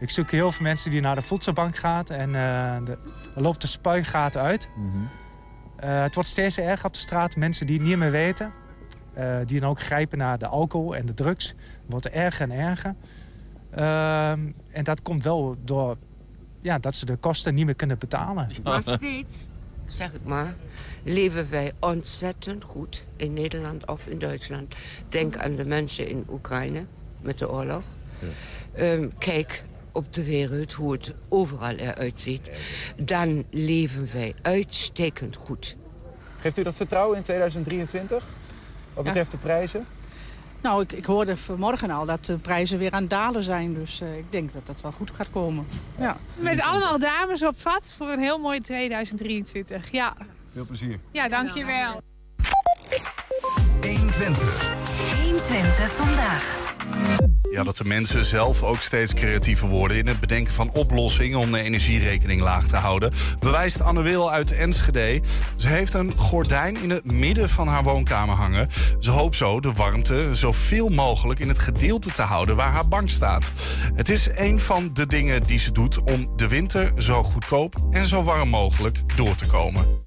Ik zoek heel veel mensen die naar de voedselbank gaan. En eh, de, er loopt de spuigaten uit. Eh, het wordt steeds erger op de straat. Mensen die het niet meer weten. eh, die dan ook grijpen naar de alcohol en de drugs. Het wordt erger en erger. Ehm, en dat komt wel door ja, dat ze de kosten niet meer kunnen betalen. (laughs) Maar steeds, zeg ik maar, leven wij ontzettend goed in Nederland of in Duitsland. Denk aan de mensen in Oekraïne met de oorlog. Ehm, kijk op de wereld hoe het overal eruit ziet. Dan leven wij uitstekend goed. Geeft u dat vertrouwen in 2023? Wat Ja. betreft de prijzen? Nou, ik, ik hoorde vanmorgen al dat de prijzen weer aan het dalen zijn. Dus eh, ik denk dat dat wel goed gaat komen. Ja. Met allemaal dames op vat voor een heel mooi 2023. Ja, Veel plezier. ja dankjewel. 120. 120 vandaag. Ja, dat de mensen zelf ook steeds creatiever worden in het bedenken van oplossingen om de energierekening laag te houden, bewijst Anne Wil uit Enschede. Ze heeft een gordijn in het midden van haar woonkamer hangen. Ze hoopt zo de warmte zoveel mogelijk in het gedeelte te houden waar haar bank staat. Het is een van de dingen die ze doet om de winter zo goedkoop en zo warm mogelijk door te komen.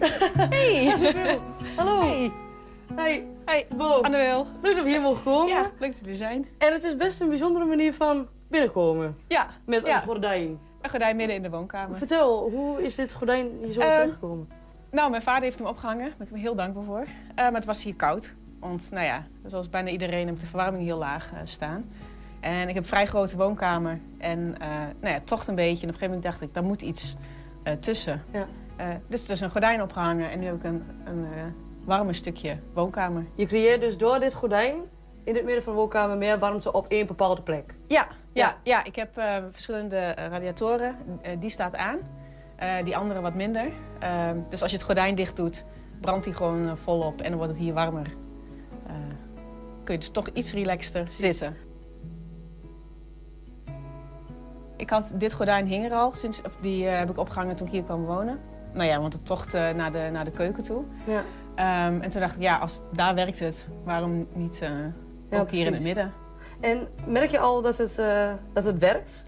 Hey! Hey! Hallo! Hey! Hey! Hey! Bo! Annabel! Leuk dat we hier mogen komen. Ja, leuk dat jullie zijn. En het is best een bijzondere manier van binnenkomen. Ja. Met ja. een gordijn. Een gordijn midden in de woonkamer. Vertel, hoe is dit gordijn hier zo Eh, terechtgekomen? Nou, mijn vader heeft hem opgehangen. Daar ben ik hem heel dankbaar voor. Eh, maar het was hier koud. Want, nou ja, zoals bijna iedereen heb de verwarming heel laag eh, staan. En ik heb een vrij grote woonkamer. En eh, nou ja, toch een beetje. En op een gegeven moment dacht ik, daar moet iets eh, tussen. Ja. Eh, dus er is een gordijn opgehangen. En nu heb ik een, een eh, warme stukje woonkamer. Je creëert dus door dit gordijn in het midden van de woonkamer meer warmte op één bepaalde plek. Ja, ja, ja. ik heb eh, verschillende radiatoren. Die staat aan. Die andere wat minder. Eh, dus als je het gordijn dicht doet, brandt die gewoon volop en dan wordt het hier warmer. Kun je dus toch iets relaxter zitten. Ik had dit gordijn hing er al, sinds, die heb ik opgehangen toen ik hier kwam wonen. Nou ja, want het tocht eh, naar, de, naar de keuken toe. Ja. Ehm, en toen dacht ik, ja, als daar werkt het, waarom niet eh, Ja, ook hier in het midden? En merk je al dat het, eh, dat het werkt?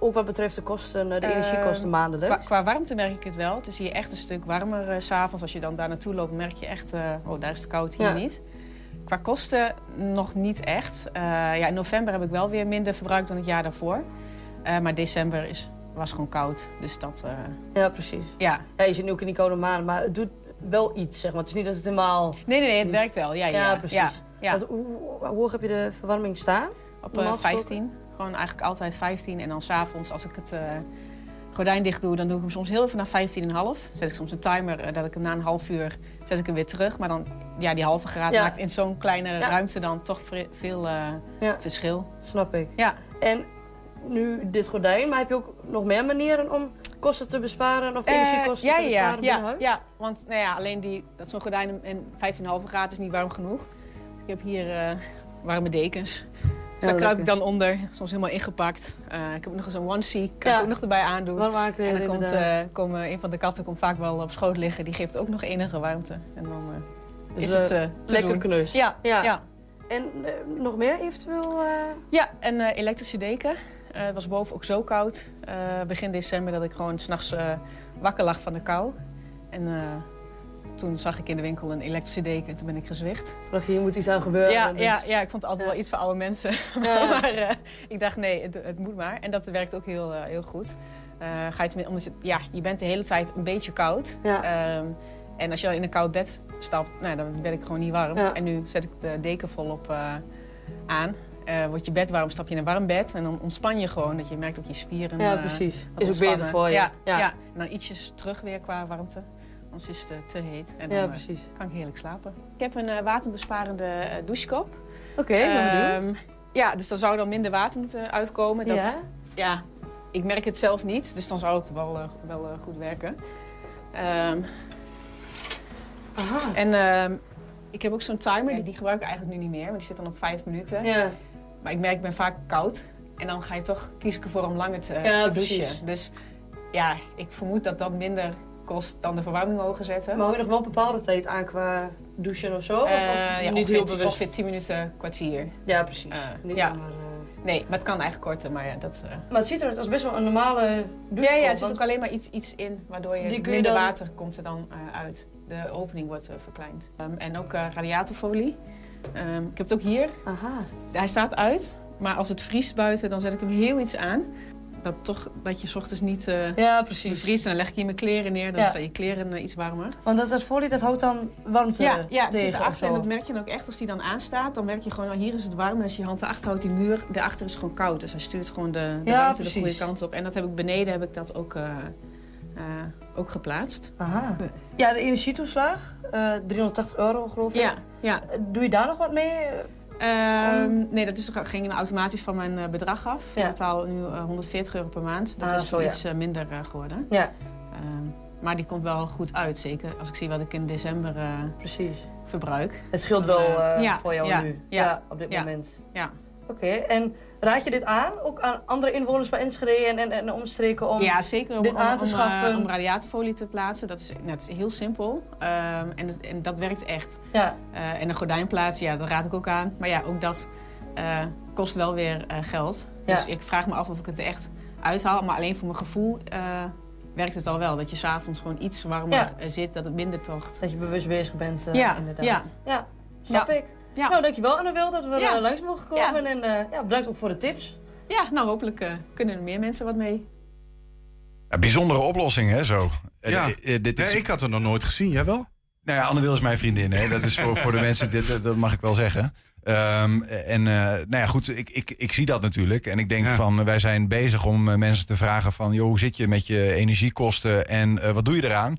Ook wat betreft de kosten, de energiekosten maandelijks? Qua, qua warmte merk ik het wel. Het is hier echt een stuk warmer s s'avonds. Als je dan daar naartoe loopt, merk je echt... oh, daar is het koud, hier Ja. niet. Qua kosten nog niet echt. Ja, in november heb ik wel weer minder verbruikt dan het jaar daarvoor. Maar december is, was gewoon koud. Dus dat... eh, Ja, precies. Ja. ja. Je zit nu ook in die maanden, maar het doet wel iets, zeg maar. Het is niet dat het helemaal... Nee, nee, nee, het werkt wel. Ja, ja, ja precies. ja, hoe, hoe hoog heb je de verwarming staan? Op Normaal eh, gesproken? 15. Gewoon eigenlijk altijd 15. En dan s'avonds, als ik het eh, gordijn dicht doe, dan doe ik hem soms heel even naar 15,5. Zet ik soms een timer dat ik hem na een half uur zet ik hem weer terug. Maar dan, ja, die halve graad maakt in zo'n kleine ruimte dan toch veel verschil. Snap ik. Ja. En nu dit gordijn, maar heb je ook nog meer manieren om kosten te besparen of Eh, energiekosten ja, te ja, besparen ja, binnen huis? ja, want nou ja, alleen die, dat zo'n gordijn in 15,5 graden is niet warm genoeg. Ik heb hier eh, warme dekens. Dus Ja, daar kruip ik dan onder, soms helemaal ingepakt. Eh, ik heb nog eens een onesie, kan Ja. ik ook nog erbij aandoen. Warm aankleden, en dan komt, komen, een van de katten komt vaak wel op schoot liggen. Die geeft ook nog enige warmte. En dan Dus, is het te lekker doen. Ja, Ja. ja. En nog meer eventueel? Ja, een eh, elektrische deken. Eh, het was boven ook zo koud, eh, begin december, dat ik gewoon s'nachts eh wakker lag van de kou. En toen zag ik in de winkel een elektrische deken en toen ben ik gezwicht. Toen dacht je, hier moet iets aan gebeuren. Ja, dus- ja, ja, ik vond het altijd wel iets voor oude mensen. (laughs) Ja. maar ik dacht, nee, het, het moet maar. En dat werkt ook heel, heel goed. Ga je omdat je, ja, je bent de hele tijd een beetje koud. Ehm, en als je dan in een koud bed stapt, nou, dan ben ik gewoon niet warm. En nu zet ik de deken volop aan. Eh wordt je bed warm, stap je in een warm bed. En dan ontspan je gewoon. Dat je merkt ook je spieren. Ja, eh, precies. wat Is ook ontspannen. beter voor je. Ja, Ja. ja. En dan ietsjes terug weer qua warmte. Anders is het eh, te heet. En dan Ja, precies. kan ik heerlijk slapen. Ik heb een eh, waterbesparende douchekop. Oké, ben benieuwd. Ehm, Ja, dus dan zou er meer water moeten uitkomen. Dat, Ja? ja, ik merk het zelf niet, dus dan zou het wel, wel goed werken. Ehm, En ehm, ik heb ook zo'n timer, die gebruik ik eigenlijk nu niet meer, want die zit dan op vijf minuten. Ja. Maar ik merk, ik ben vaak koud. En dan ga je toch kiezen ervoor om langer te, Ja, te precies. douchen. Dus ja, ik vermoed dat dat minder kost dan de verwarming hoger zetten. Maar hou je nog wel een bepaalde tijd aan qua douchen of zo? Of, of Eh, ja, niet ongeveer, heel bewust? ongeveer 10 minuten, kwartier. Ja, precies. Eh, Niet ja. eh. Nee, maar het kan eigenlijk korter, maar ja, dat... Maar het ziet eruit als best wel een normale douche. Ja, ja, er zit ook alleen maar iets, iets in, waardoor je, minder dan- water komt er dan uit. De opening wordt verkleind. Ehm, en ook radiatorfolie. Ehm, ik heb het ook hier. Aha. Hij staat uit, maar als het vriest buiten, dan zet ik hem heel iets aan. Dat, toch, dat je 's ochtends niet eh ja, precies. bevriest. En dan leg ik hier mijn kleren neer, dan Ja. zijn je kleren eh, iets warmer. Want dat, dat folie, dat houdt dan warmte Ja, ja het tegen zit erachter en dat merk je dan ook echt als die dan aanstaat. Dan merk je gewoon, nou, hier is het warm. En als je je hand erachter houdt, die muur, daarachter is gewoon koud. Dus hij stuurt gewoon de, de Ja, warmte de goede kant op. En dat heb ik beneden heb ik dat ook, eh, ook geplaatst. Aha. Ja, de energietoeslag, eh 380 euro geloof ik. Ja, ja. Doe je daar nog wat mee? Ehm, nee, dat is, ging automatisch van mijn eh, bedrag af. Ja. Ik betaal nu eh, 140 euro per maand. Dat Ah, is ja. iets eh, minder eh, geworden. Ja. Ehm, maar die komt wel goed uit, zeker als ik zie wat ik in december eh, Precies. verbruik. Het scheelt wel eh, eh, ja, voor jou ja, nu. Ja, op dit moment. Ja. Oké, en raad je dit aan, ook aan andere inwoners van Enschede en, en, en omstreken om ja, zeker om, dit om, aan te om, eh, schaffen? om radiatorfolie te plaatsen. Dat is, nou, het is heel simpel. Ehm, en, en dat werkt echt. Ja. Eh, en een gordijn plaatsen, ja, dat raad ik ook aan. Maar ja, ook dat eh, kost wel weer geld. Ja. Dus ik vraag me af of ik het er echt uithaal. Maar alleen voor mijn gevoel werkt het al wel. Dat je s'avonds gewoon iets warmer Ja. zit, dat het minder tocht. Dat je bewust bezig bent, Ja, inderdaad. ja. ja snap ik. Ja. Nou, dankjewel Annabel dat we Ja. er langs mogen komen. En eh, ja, bedankt ook voor de tips. Ja, nou hopelijk eh, kunnen er meer mensen wat mee. Ja, bijzondere oplossing, hè, zo. Eh, Ja. eh, eh, dit is... Nee, ik had het nog nooit gezien. Jij wel? Nou ja, Anne Wil is mijn vriendin. Hè? Dat is voor, voor de mensen, dit, dat mag ik wel zeggen. Ehm, en eh, nou ja, goed, ik, ik, ik zie dat natuurlijk. En ik denk Ja. van, wij zijn bezig om eh, mensen te vragen van... joh, hoe zit je met je energiekosten en eh, wat doe je eraan?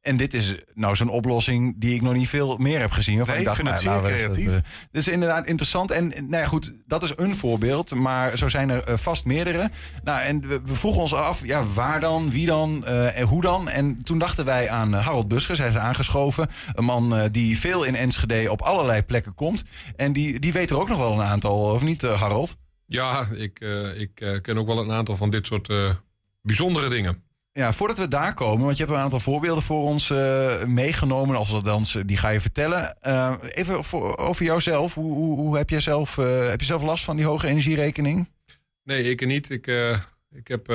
En dit is nou zo'n oplossing die ik nog niet veel meer heb gezien. waarvan Nee, ik vind het zeer creatief. Dat, dit is inderdaad interessant. En nou ja, goed, dat is een voorbeeld. Maar zo zijn er eh, vast meerdere. Nou, en we, we vroegen ons af, ja, waar dan, wie dan eh, en hoe dan? En toen dachten wij aan eh, Harold Buskers. Hij is aangeschoven. Een man eh, die veel in Enschede op allerlei plekken komt. En die, die weet er ook nog wel een aantal, of niet, Harold? Ja, ik, eh, ik eh, ken ook wel een aantal van dit soort eh, bijzondere dingen. Ja, voordat we daar komen, want je hebt een aantal voorbeelden voor ons eh, meegenomen. Als althans, die ga je vertellen. Eh, even over jouzelf. Hoe, hoe, hoe heb, je zelf, eh, heb je zelf last van die hoge energierekening? Nee, ik niet. Ik, ik heb,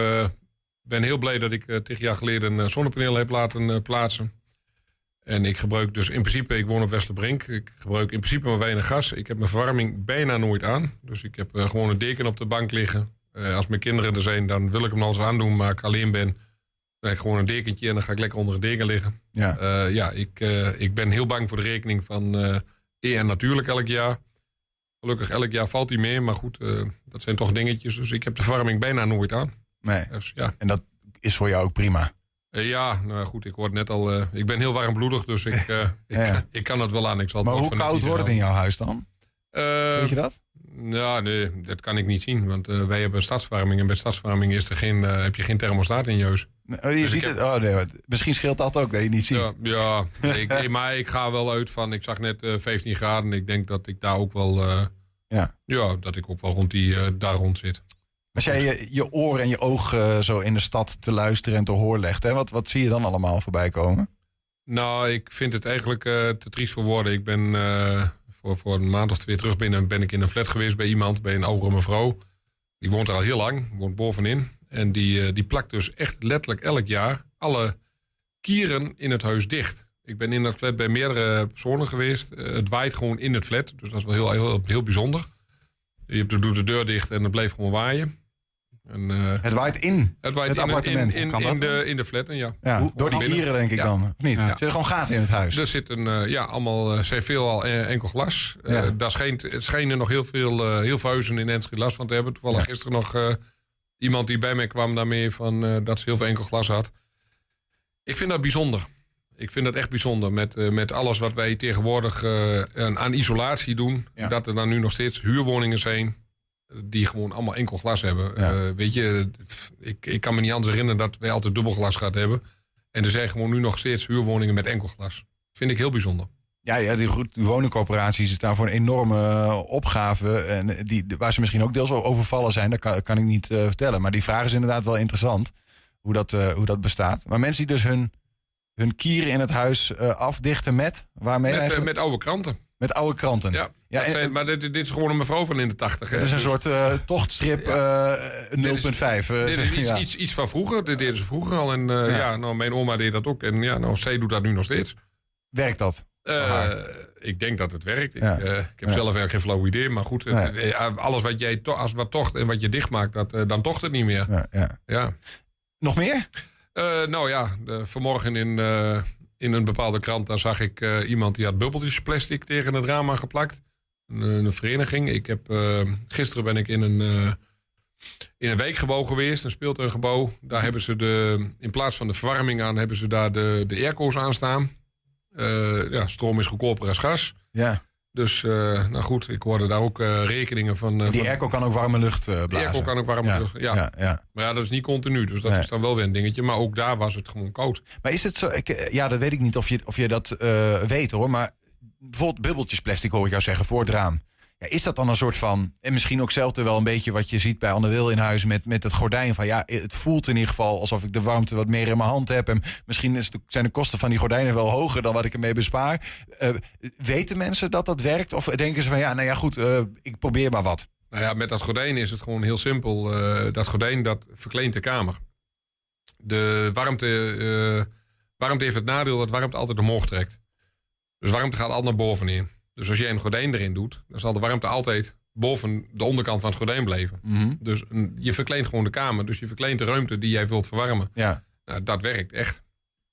ben heel blij dat ik tig jaar geleden een zonnepaneel heb laten plaatsen. En ik gebruik dus in principe, ik woon op Westerbrink. Ik gebruik in principe maar weinig gas. Ik heb mijn verwarming bijna nooit aan. Dus ik heb gewoon een deken op de bank liggen. Als mijn kinderen er zijn, dan wil ik hem al eens aandoen. Maar ik alleen ben, dan heb ik gewoon een dekentje en dan ga ik lekker onder een deken liggen. Ja. Eh, ja, ik, eh, ik ben heel bang voor de rekening van eh EN Natuurlijk elk jaar. Gelukkig elk jaar valt hij meer, maar goed, dat zijn toch dingetjes. Dus ik heb de verwarming bijna nooit aan. Nee. Dus, ja. En dat is voor jou ook prima. Ja, nou goed, ik word net al. ik ben heel warmbloedig, dus ik, (laughs) ik, Ja. ik kan het wel aan. Ik zal Maar hoe koud wordt het in jouw huis dan? Weet je dat? Ja, nee, dat kan ik niet zien. Want wij hebben stadsverwarming. En bij stadsverwarming is er geen, heb je geen thermostaat in je huis. Oh, je Dus ziet heb- het. Oh, nee, misschien scheelt dat ook dat je niet ziet. Ja, ja ik, nee, maar ik ga wel uit van... Ik zag net eh, 15 graden. Ik denk dat ik daar ook wel... eh, Ja. ja, dat ik ook wel rond die, eh, daar rond zit. Als jij je, je oor en je oog eh, zo in de stad te luisteren en te horen legt, hè, wat, wat zie je dan allemaal voorbij komen? Nou, ik vind het eigenlijk eh, te triest voor woorden. Ik ben eh, voor, voor een maand of twee terug binnen, ben ik in een flat geweest bij iemand, bij een oudere mevrouw. Die woont er al heel lang, woont bovenin. En die, eh, die plakt dus echt letterlijk elk jaar alle kieren in het huis dicht. Ik ben in dat flat bij meerdere personen geweest. Eh, het waait gewoon in het flat, dus dat is wel heel, heel, heel bijzonder. Je hebt- doet de deur dicht en het bleef gewoon waaien. En, eh, Het waait in het waait het in, appartement. In, de, in de flatten, ja. Ja, door die binnen. kieren denk ik Ja. dan, of niet? Ja. Zitten er gewoon gaten in het huis? Er zit een, eh, ja, allemaal, zijn veel al enkel glas. Ja. daar het schijnen nog heel veel, heel veel huizen in Enschede last van te hebben. Toevallig Ja. gisteren nog eh, iemand die bij mij kwam daarmee van eh, dat ze heel veel enkel glas had. Ik vind dat bijzonder. Ik vind dat echt bijzonder. Met, eh, met alles wat wij tegenwoordig eh, aan, aan isolatie doen. Dat er dan nu nog steeds huurwoningen zijn. Die gewoon allemaal enkel glas hebben. Weet je, ik, ik kan me niet anders herinneren dat wij altijd dubbel glas gehad hebben. En er zijn gewoon nu nog steeds huurwoningen met enkel glas. Vind ik heel bijzonder. Ja, ja die, goed, die woningcorporaties staan voor een enorme eh, opgave. En die, waar ze misschien ook deels overvallen zijn, dat kan, kan ik niet eh, vertellen. Maar die vraag is inderdaad wel interessant. Hoe dat, eh, hoe dat bestaat. Maar mensen die dus hun, hun kieren in het huis afdichten met? Waarmee Met, met oude kranten. Met oude kranten. Ja, Ja, dat en- zijn, maar dit, dit is gewoon een mevrouw van in de tachtig. Het is een soort eh, tochtstrip eh, 0.5. eh, Dit is iets, ja. iets, iets van vroeger. Dit deden ze vroeger al. En Ja. ja. nou, mijn oma deed dat ook. En ja, nou, zij doet dat nu nog steeds. Werkt dat? Eh, ik denk dat het werkt. Ik, Ja. eh, ik heb Ja. zelf eigenlijk geen flauw idee. Maar goed, het- eh, alles wat jij to- als wat tocht en wat je dicht maakt, dat, dan tocht het niet meer. Ja, ja. Ja. Nog meer? Nou ja, vanmorgen in, in een bepaalde krant... daar zag ik iemand die had bubbeltjes plastic tegen het raam aangeplakt. Een, een vereniging. Ik heb, gisteren ben ik in een, in een wijkgebouw geweest, een speeltuingebouw. Daar hebben ze de, in plaats van de verwarming aan... hebben ze daar de, de airco's aan staan. Eh, ja, stroom is goedkoper als gas. Ja. Dus, eh, nou goed, ik hoorde daar ook eh, rekeningen van... Die van- airco kan ook warme lucht eh die blazen. airco kan ook warme Ja, lucht. Ja. ja, ja. Maar ja, dat is niet continu. Dus dat Nee. is dan wel weer een dingetje. Maar ook daar was het gewoon koud. Maar is het zo? Ik, ja, dat weet ik niet of je, of je dat weet hoor. Maar bijvoorbeeld bubbeltjes plastic hoor ik jou zeggen voor het raam. Is dat dan een soort van. En misschien ook zelf wel een beetje wat je ziet bij Anne Wil in huis met, met het gordijn. Van ja, het voelt in ieder geval alsof ik de warmte wat meer in mijn hand heb. En misschien is zijn de kosten van die gordijnen wel hoger dan wat ik ermee bespaar. Eh, weten mensen dat dat werkt? Of denken ze van ja, nou ja, goed, eh, ik probeer maar wat. Nou ja, met dat gordijn is het gewoon heel simpel. Eh, dat gordijn dat verkleint de kamer. De warmte, warmte heeft het nadeel dat warmte altijd omhoog trekt. Dus warmte gaat altijd naar boven in. Dus als jij een gordijn erin doet, dan zal de warmte altijd boven de onderkant van het gordijn blijven. Mhm. Dus een- je verkleint gewoon de kamer. Dus je verkleint de ruimte die jij wilt verwarmen. Ja. Nou, dat werkt echt.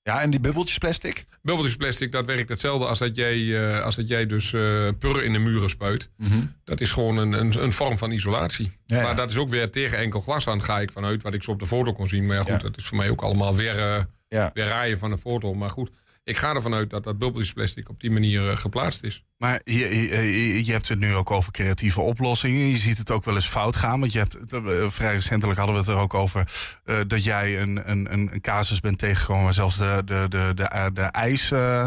Ja, en die bubbeltjes plastic? Bubbeltjes plastic, dat werkt hetzelfde als dat jij, eh, als dat jij dus eh pur in de muren spuit. Mhm. Dat is gewoon een, een, een vorm van isolatie. Ja, ja. Maar dat is ook weer tegen enkel glas aan, ga ik vanuit, wat ik zo op de foto kon zien. Maar ja, goed, dat is voor mij ook allemaal weer, Ja. weer raaien van de foto. Maar goed, ik ga ervan uit dat dat bubbeltjesplastic op die manier eh, geplaatst is. Maar je, je, je hebt het nu ook over creatieve oplossingen. Je ziet het ook wel eens fout gaan. Want je hebt, eh, vrij recentelijk hadden we het er ook over... eh, dat jij een, een, een een casus bent tegengekomen... waar zelfs de, de, de, de, de ijs, eh,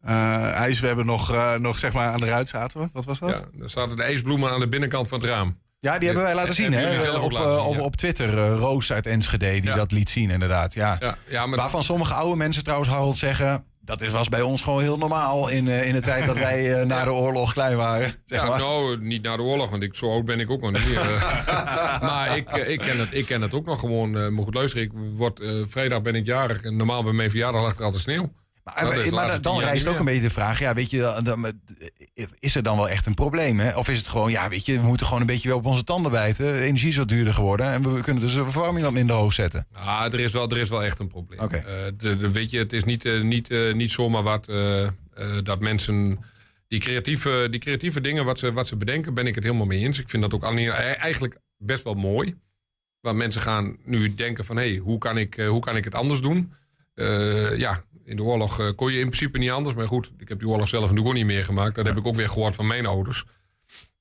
eh, ijswebben nog, nog zeg maar aan de ruit zaten. Wat was dat? Ja, er zaten de ijsbloemen aan de binnenkant van het raam. Ja, die hebben wij laten zien, hè? Op, laten eh, zien, op, ja. op Twitter, eh, Roos uit Enschede, die dat liet zien, inderdaad. Ja. Ja, ja, maar Waarvan sommige oude mensen trouwens, Harold, zeggen... dat is- was bij ons gewoon heel normaal in, eh, in de tijd dat wij eh, (laughs) na de oorlog klein waren. Zeg ja, maar. nou, niet na de oorlog, want ik, zo oud ben ik ook nog niet. (laughs) maar ik, ik, ken het, ik ken het ook nog gewoon. maar goed, luister, ik word, vrijdag ben ik jarig. En normaal bij mijn verjaardag lag er altijd sneeuw. Maar, de maar dan rijst ook een beetje de vraag... ja, weet je, dan- dan- is er dan wel echt een probleem? Hè? Of is het gewoon, ja, weet je, we moeten gewoon een beetje weer op onze tanden bijten. De energie is wat duurder geworden... en we kunnen dus de verwarming wat minder hoog zetten. Ah, er, is wel, er is wel echt een probleem. Eh, de, de- weet je, het is niet, eh, niet, eh, niet zomaar wat eh, eh, dat mensen die creatieve, die creatieve dingen wat ze, wat ze bedenken, ben ik het helemaal mee eens. Ik vind dat ook alleen, eigenlijk best wel mooi. Want mensen gaan nu denken van, hé, hey, hoe, kan ik, hoe kan ik het anders doen? ja, in de oorlog kon je in principe niet anders. Maar goed, ik heb die oorlog zelf natuurlijk ook niet meer gemaakt. Dat heb ik ook weer gehoord van mijn ouders.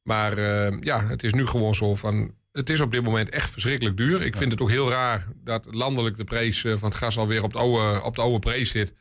Maar ja, het is nu gewoon zo van het is op dit moment echt verschrikkelijk duur. Ik vind het ook heel raar dat landelijk de prijs eh, van het gas alweer op, het oude, op de oude prijs zit.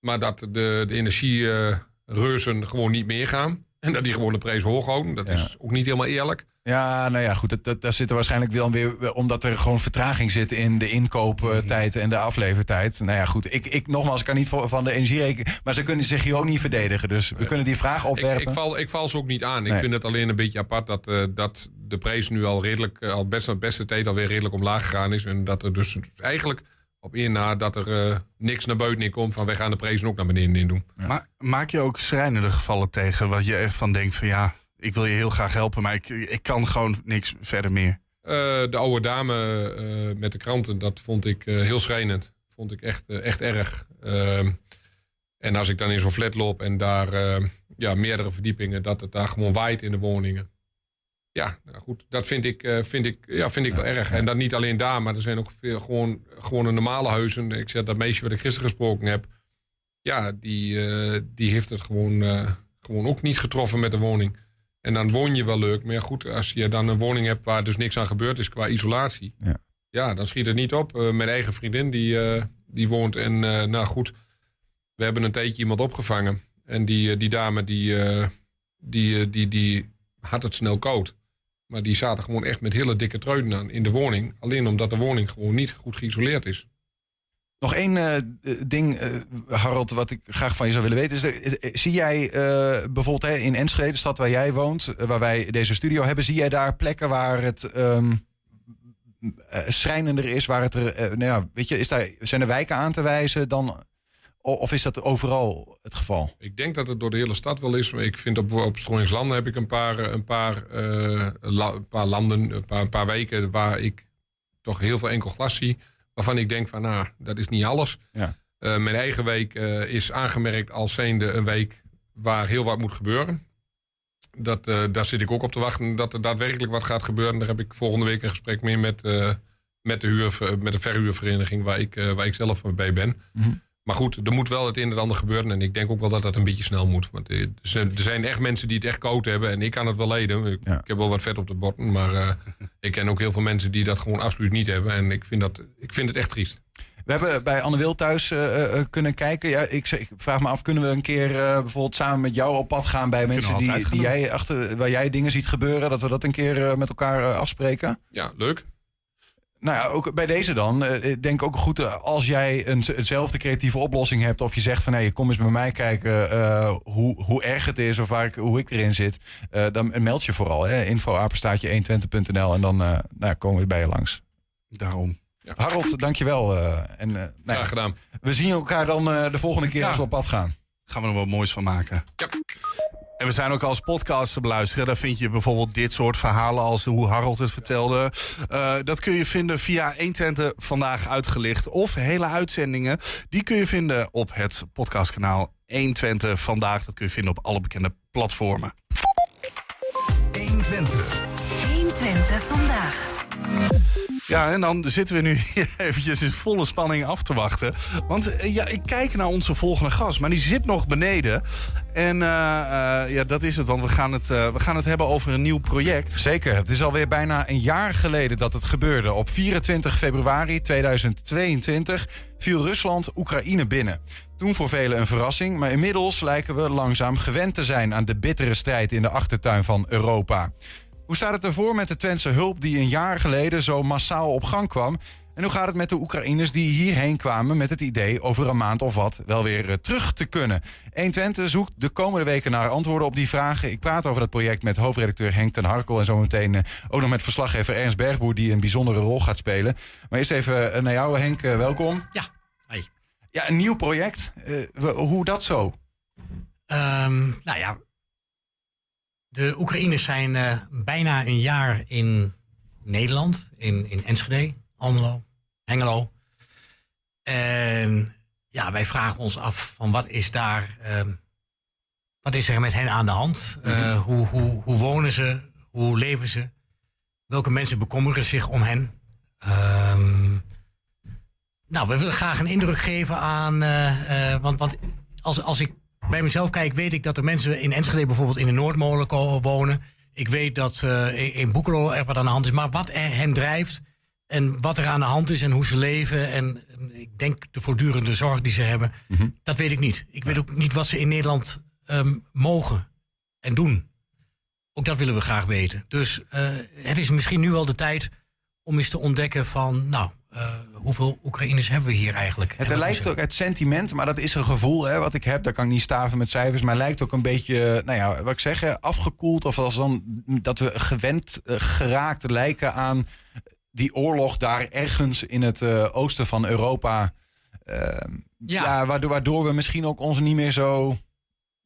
Maar dat de, de energiereuzen gewoon niet meer gaan. En dat die gewoon de prijs hoog houden. Dat is ook niet helemaal eerlijk. Ja, nou ja, goed. Dat, dat, daar zit er waarschijnlijk wel weer. Omdat er gewoon vertraging zit in de inkooptijd en de aflevertijd. Nou ja, goed. Ik, ik nogmaals, ik kan niet van de energie rekenen. Maar ze kunnen zich hier ook niet verdedigen. Dus we kunnen die vraag opwerpen. Ik, ik, val, ik val ze ook niet aan. Ik vind het alleen een beetje apart dat, uh, dat de prijs nu al redelijk. Uh, al best, beste tijd alweer redelijk omlaag gegaan is. En dat er dus eigenlijk op één na dat er uh, niks naar buiten in komt van wij gaan de prijzen ook naar beneden in doen. Maar maak je ook schrijnende gevallen tegen wat je echt van denkt van ja, ik wil je heel graag helpen, maar ik, ik kan gewoon niks verder meer. Uh, de oude dame uh, met de kranten, dat vond ik heel schrijnend. Vond ik echt, echt erg. Ehm, en als ik dan in zo'n flat loop en daar ja, meerdere verdiepingen, dat het daar gewoon waait in de woningen. Ja, nou goed, dat vind ik, vind ik, ja, vind ik wel erg. En dat niet alleen daar, maar er zijn ook veel gewoon, gewoon een normale huizen. Ik zeg dat meisje wat ik gisteren gesproken heb. Ja, die, die heeft het gewoon, gewoon ook niet getroffen met de woning. En dan woon je wel leuk. Maar ja, goed, als je dan een woning hebt waar dus niks aan gebeurd is qua isolatie. Ja, ja dan schiet het niet op. mijn eigen vriendin die, die woont. En nou goed, we hebben een tijdje iemand opgevangen. En die, die dame die, die, die, die had het snel koud. Maar die zaten gewoon echt met hele dikke truiden aan in de woning. Alleen omdat de woning gewoon niet goed geïsoleerd is. Nog één uh, ding, uh, Harold, wat ik graag van je zou willen weten. Is, uh, zie jij bijvoorbeeld hè, in Enschede, de stad waar jij woont, waar wij deze studio hebben, zie jij daar plekken waar het um, schrijnender is, waar het er, nou ja, weet je, is daar, zijn er wijken aan te wijzen dan of is dat overal het geval? Ik denk dat het door de hele stad wel is. Ik vind op, op Strooingslanden heb ik een paar, een paar, een paar landen, een paar, een paar weken waar ik toch heel veel enkel glas zie. Waarvan ik denk van, nou, dat is niet alles. Ja. Uh, mijn eigen week uh, is aangemerkt als zijnde een week waar heel wat moet gebeuren. Dat, daar zit ik ook op te wachten dat er daadwerkelijk wat gaat gebeuren. Daar heb ik volgende week een gesprek meer met, met, de, huur, met de verhuurvereniging waar ik, waar ik zelf bij ben. Mm -hmm. Maar goed, er moet wel het een en ander gebeuren. En ik denk ook wel dat dat een beetje snel moet. Want er zijn echt mensen die het echt koud hebben. En ik kan het wel leden. Ik, ik heb wel wat vet op de borden. Maar uh, (laughs) ik ken ook heel veel mensen die dat gewoon absoluut niet hebben. En ik vind, dat, ik vind het echt triest. We hebben bij Anne Wil thuis uh, uh, kunnen kijken. Ja, ik, ik, vraag me af, kunnen we een keer bijvoorbeeld samen met jou op pad gaan bij mensen die, die jij achter, waar jij dingen ziet gebeuren? Dat we dat een keer met elkaar afspreken? Ja, leuk. Nou ja, ook bij deze dan. Eh, ik denk ook goed eh, als jij een, eenzelfde creatieve oplossing hebt. Of je zegt van nee, kom eens bij mij kijken uh, hoe, hoe erg het is of waar ik, hoe ik erin zit. Uh, dan meld je vooral. Hè, info apenstaatje 120.nl en dan uh, nou, komen we bij je langs. Daarom. Ja. Harold, dankjewel. en, nou, Graag gedaan. We zien elkaar dan de volgende keer ja. als we op pad gaan. Gaan we er wat moois van maken. Ja. En we zijn ook als podcast te beluisteren. Daar vind je bijvoorbeeld dit soort verhalen als hoe Harold het vertelde. Uh, dat kun je vinden via 120 Vandaag Uitgelicht. Of hele uitzendingen. Die kun je vinden op het podcastkanaal 120 Vandaag. Dat kun je vinden op alle bekende platformen. 120. 120 Vandaag. Ja, en dan zitten we nu hier (laughs) eventjes in volle spanning af te wachten. Want ja, ik kijk naar onze volgende gast, maar die zit nog beneden. En uh, uh, ja, dat is het, want we gaan het, uh, we gaan het hebben over een nieuw project. Zeker, het is alweer bijna een jaar geleden dat het gebeurde. Op 24 februari 2022 viel Rusland Oekraïne binnen. Toen voor velen een verrassing, maar inmiddels lijken we langzaam gewend te zijn... aan de bittere strijd in de achtertuin van Europa. Hoe staat het ervoor met de Twentse hulp die een jaar geleden zo massaal op gang kwam? En hoe gaat het met de Oekraïners die hierheen kwamen met het idee over een maand of wat wel weer eh, terug te kunnen? 120 zoekt de komende weken naar antwoorden op die vragen. Ik praat over dat project met hoofdredacteur Henk ten Harkel en zometeen eh, ook nog met verslaggever Ernst Bergboer die een bijzondere rol gaat spelen. Maar eerst even eh, naar jou Henk, welkom. Ja, hi. Ja, een nieuw project. Uh, hoe dat zo? Um, nou ja, de Oekraïners zijn uh, bijna een jaar in Nederland, in, in Enschede, Almelo, Hengelo. En ja, wij vragen ons af van wat is daar uh, wat is er met hen aan de hand? Uh, hoe, hoe, hoe wonen ze? Hoe leven ze? Welke mensen bekommeren zich om hen? Ehm, nou, we willen graag een indruk geven aan. Uh, want want als, als ik bij mezelf kijk, weet ik dat er mensen in Enschede bijvoorbeeld in de Noordmolen wonen. Ik weet dat uh, in Boekelo er wat aan de hand is. Maar wat er hen drijft en wat er aan de hand is en hoe ze leven. En ik denk de voortdurende zorg die ze hebben, mm -hmm. dat weet ik niet. Ik weet ook niet wat ze in Nederland um, mogen en doen. Ook dat willen we graag weten. Dus uh, het is misschien nu wel de tijd om eens te ontdekken van, nou, uh, hoeveel Oekraïners hebben we hier eigenlijk? Het lijkt ook het sentiment, maar dat is een gevoel hè, wat ik heb. Daar kan ik niet staven met cijfers, maar lijkt ook een beetje, nou ja, wat ik zeg, afgekoeld. Of als dan dat we gewend uh, geraakt lijken aan die oorlog daar ergens in het uh, oosten van Europa. ja, ja waardoor, waardoor we misschien ook ons niet meer zo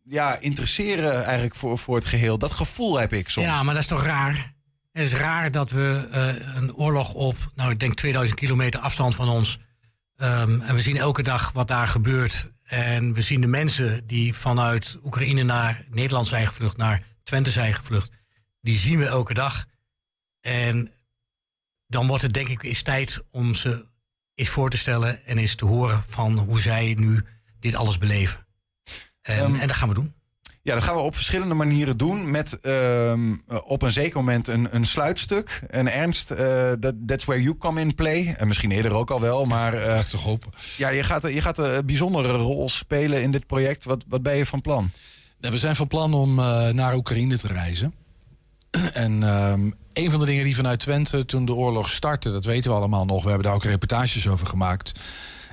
ja, interesseren eigenlijk voor, voor het geheel. Dat gevoel heb ik soms. Ja, maar dat is toch raar? Het is raar dat we uh, een oorlog op, nou ik denk 2000 kilometer afstand van ons. Um, en we zien elke dag wat daar gebeurt. En we zien de mensen die vanuit Oekraïne naar Nederland zijn gevlucht, naar Twente zijn gevlucht. Die zien we elke dag. En dan wordt het denk ik eens tijd om ze eens voor te stellen en eens te horen van hoe zij nu dit alles beleven. En, um, en dat gaan we doen. Ja, dat gaan we op verschillende manieren doen. Met um, op een zeker moment een, een sluitstuk. En Ernst, uh, that, that's where you come in play. En misschien eerder ook al wel, maar... (laughs) Uh, toch hopen. Ja, je gaat, je gaat een bijzondere rol spelen in dit project. Wat, wat ben je van plan? Nou, we zijn van plan om uh, naar Oekraïne te reizen. (clears throat) en um, een van de dingen die vanuit Twente toen de oorlog startte... dat weten we allemaal nog, we hebben daar ook reportages over gemaakt...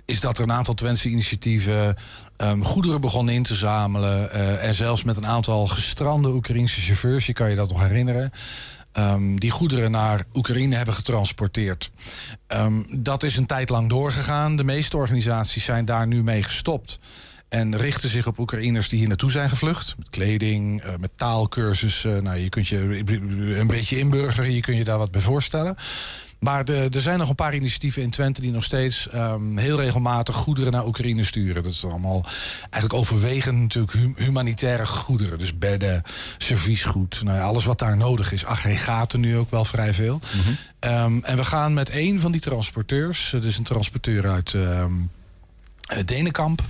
is dat er een aantal Twentse initiatieven um, goederen begonnen in te zamelen. Uh, en zelfs met een aantal gestrande Oekraïnse chauffeurs, je kan je dat nog herinneren. Um, die goederen naar Oekraïne hebben getransporteerd. Um, dat is een tijd lang doorgegaan. De meeste organisaties zijn daar nu mee gestopt. En richten zich op Oekraïners die hier naartoe zijn gevlucht. Met kleding, uh, met taalkursussen. Nou, je kunt je een beetje inburgeren, je kunt je daar wat bij voorstellen. Maar de, er zijn nog een paar initiatieven in Twente die nog steeds um, heel regelmatig goederen naar Oekraïne sturen. Dat is allemaal eigenlijk overwegend natuurlijk hum humanitaire goederen. Dus bedden, serviesgoed, nou ja, alles wat daar nodig is. Aggregaten nu ook wel vrij veel. Mm -hmm. um, en we gaan met een van die transporteurs, is een transporteur uit um, Denenkamp.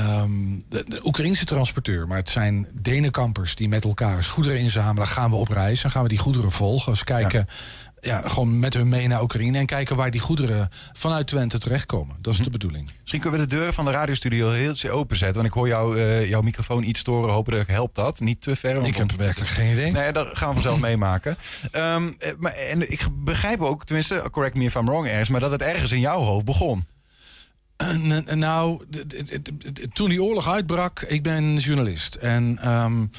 Um, de, de Oekraïnse transporteur, maar het zijn Denenkampers die met elkaar goederen inzamelen. Gaan we op reis en gaan we die goederen volgen. Dus kijken ja ja, gewoon met hun mee naar Oekraïne en kijken waar die goederen vanuit Twente terechtkomen. Dat is de bedoeling. Misschien kunnen we de deur van de radiostudio heel openzetten. Want ik hoor jou, uh, jouw microfoon iets storen. Hopelijk helpt dat. Niet te ver. Ik heb werkelijk geen idee. Nee, dat gaan we vanzelf (laughs) meemaken. Um, maar, en ik begrijp ook, tenminste, correct me if I'm wrong ergens, maar dat het ergens in jouw hoofd begon. Nou, toen die oorlog uitbrak, ik ben journalist. En um,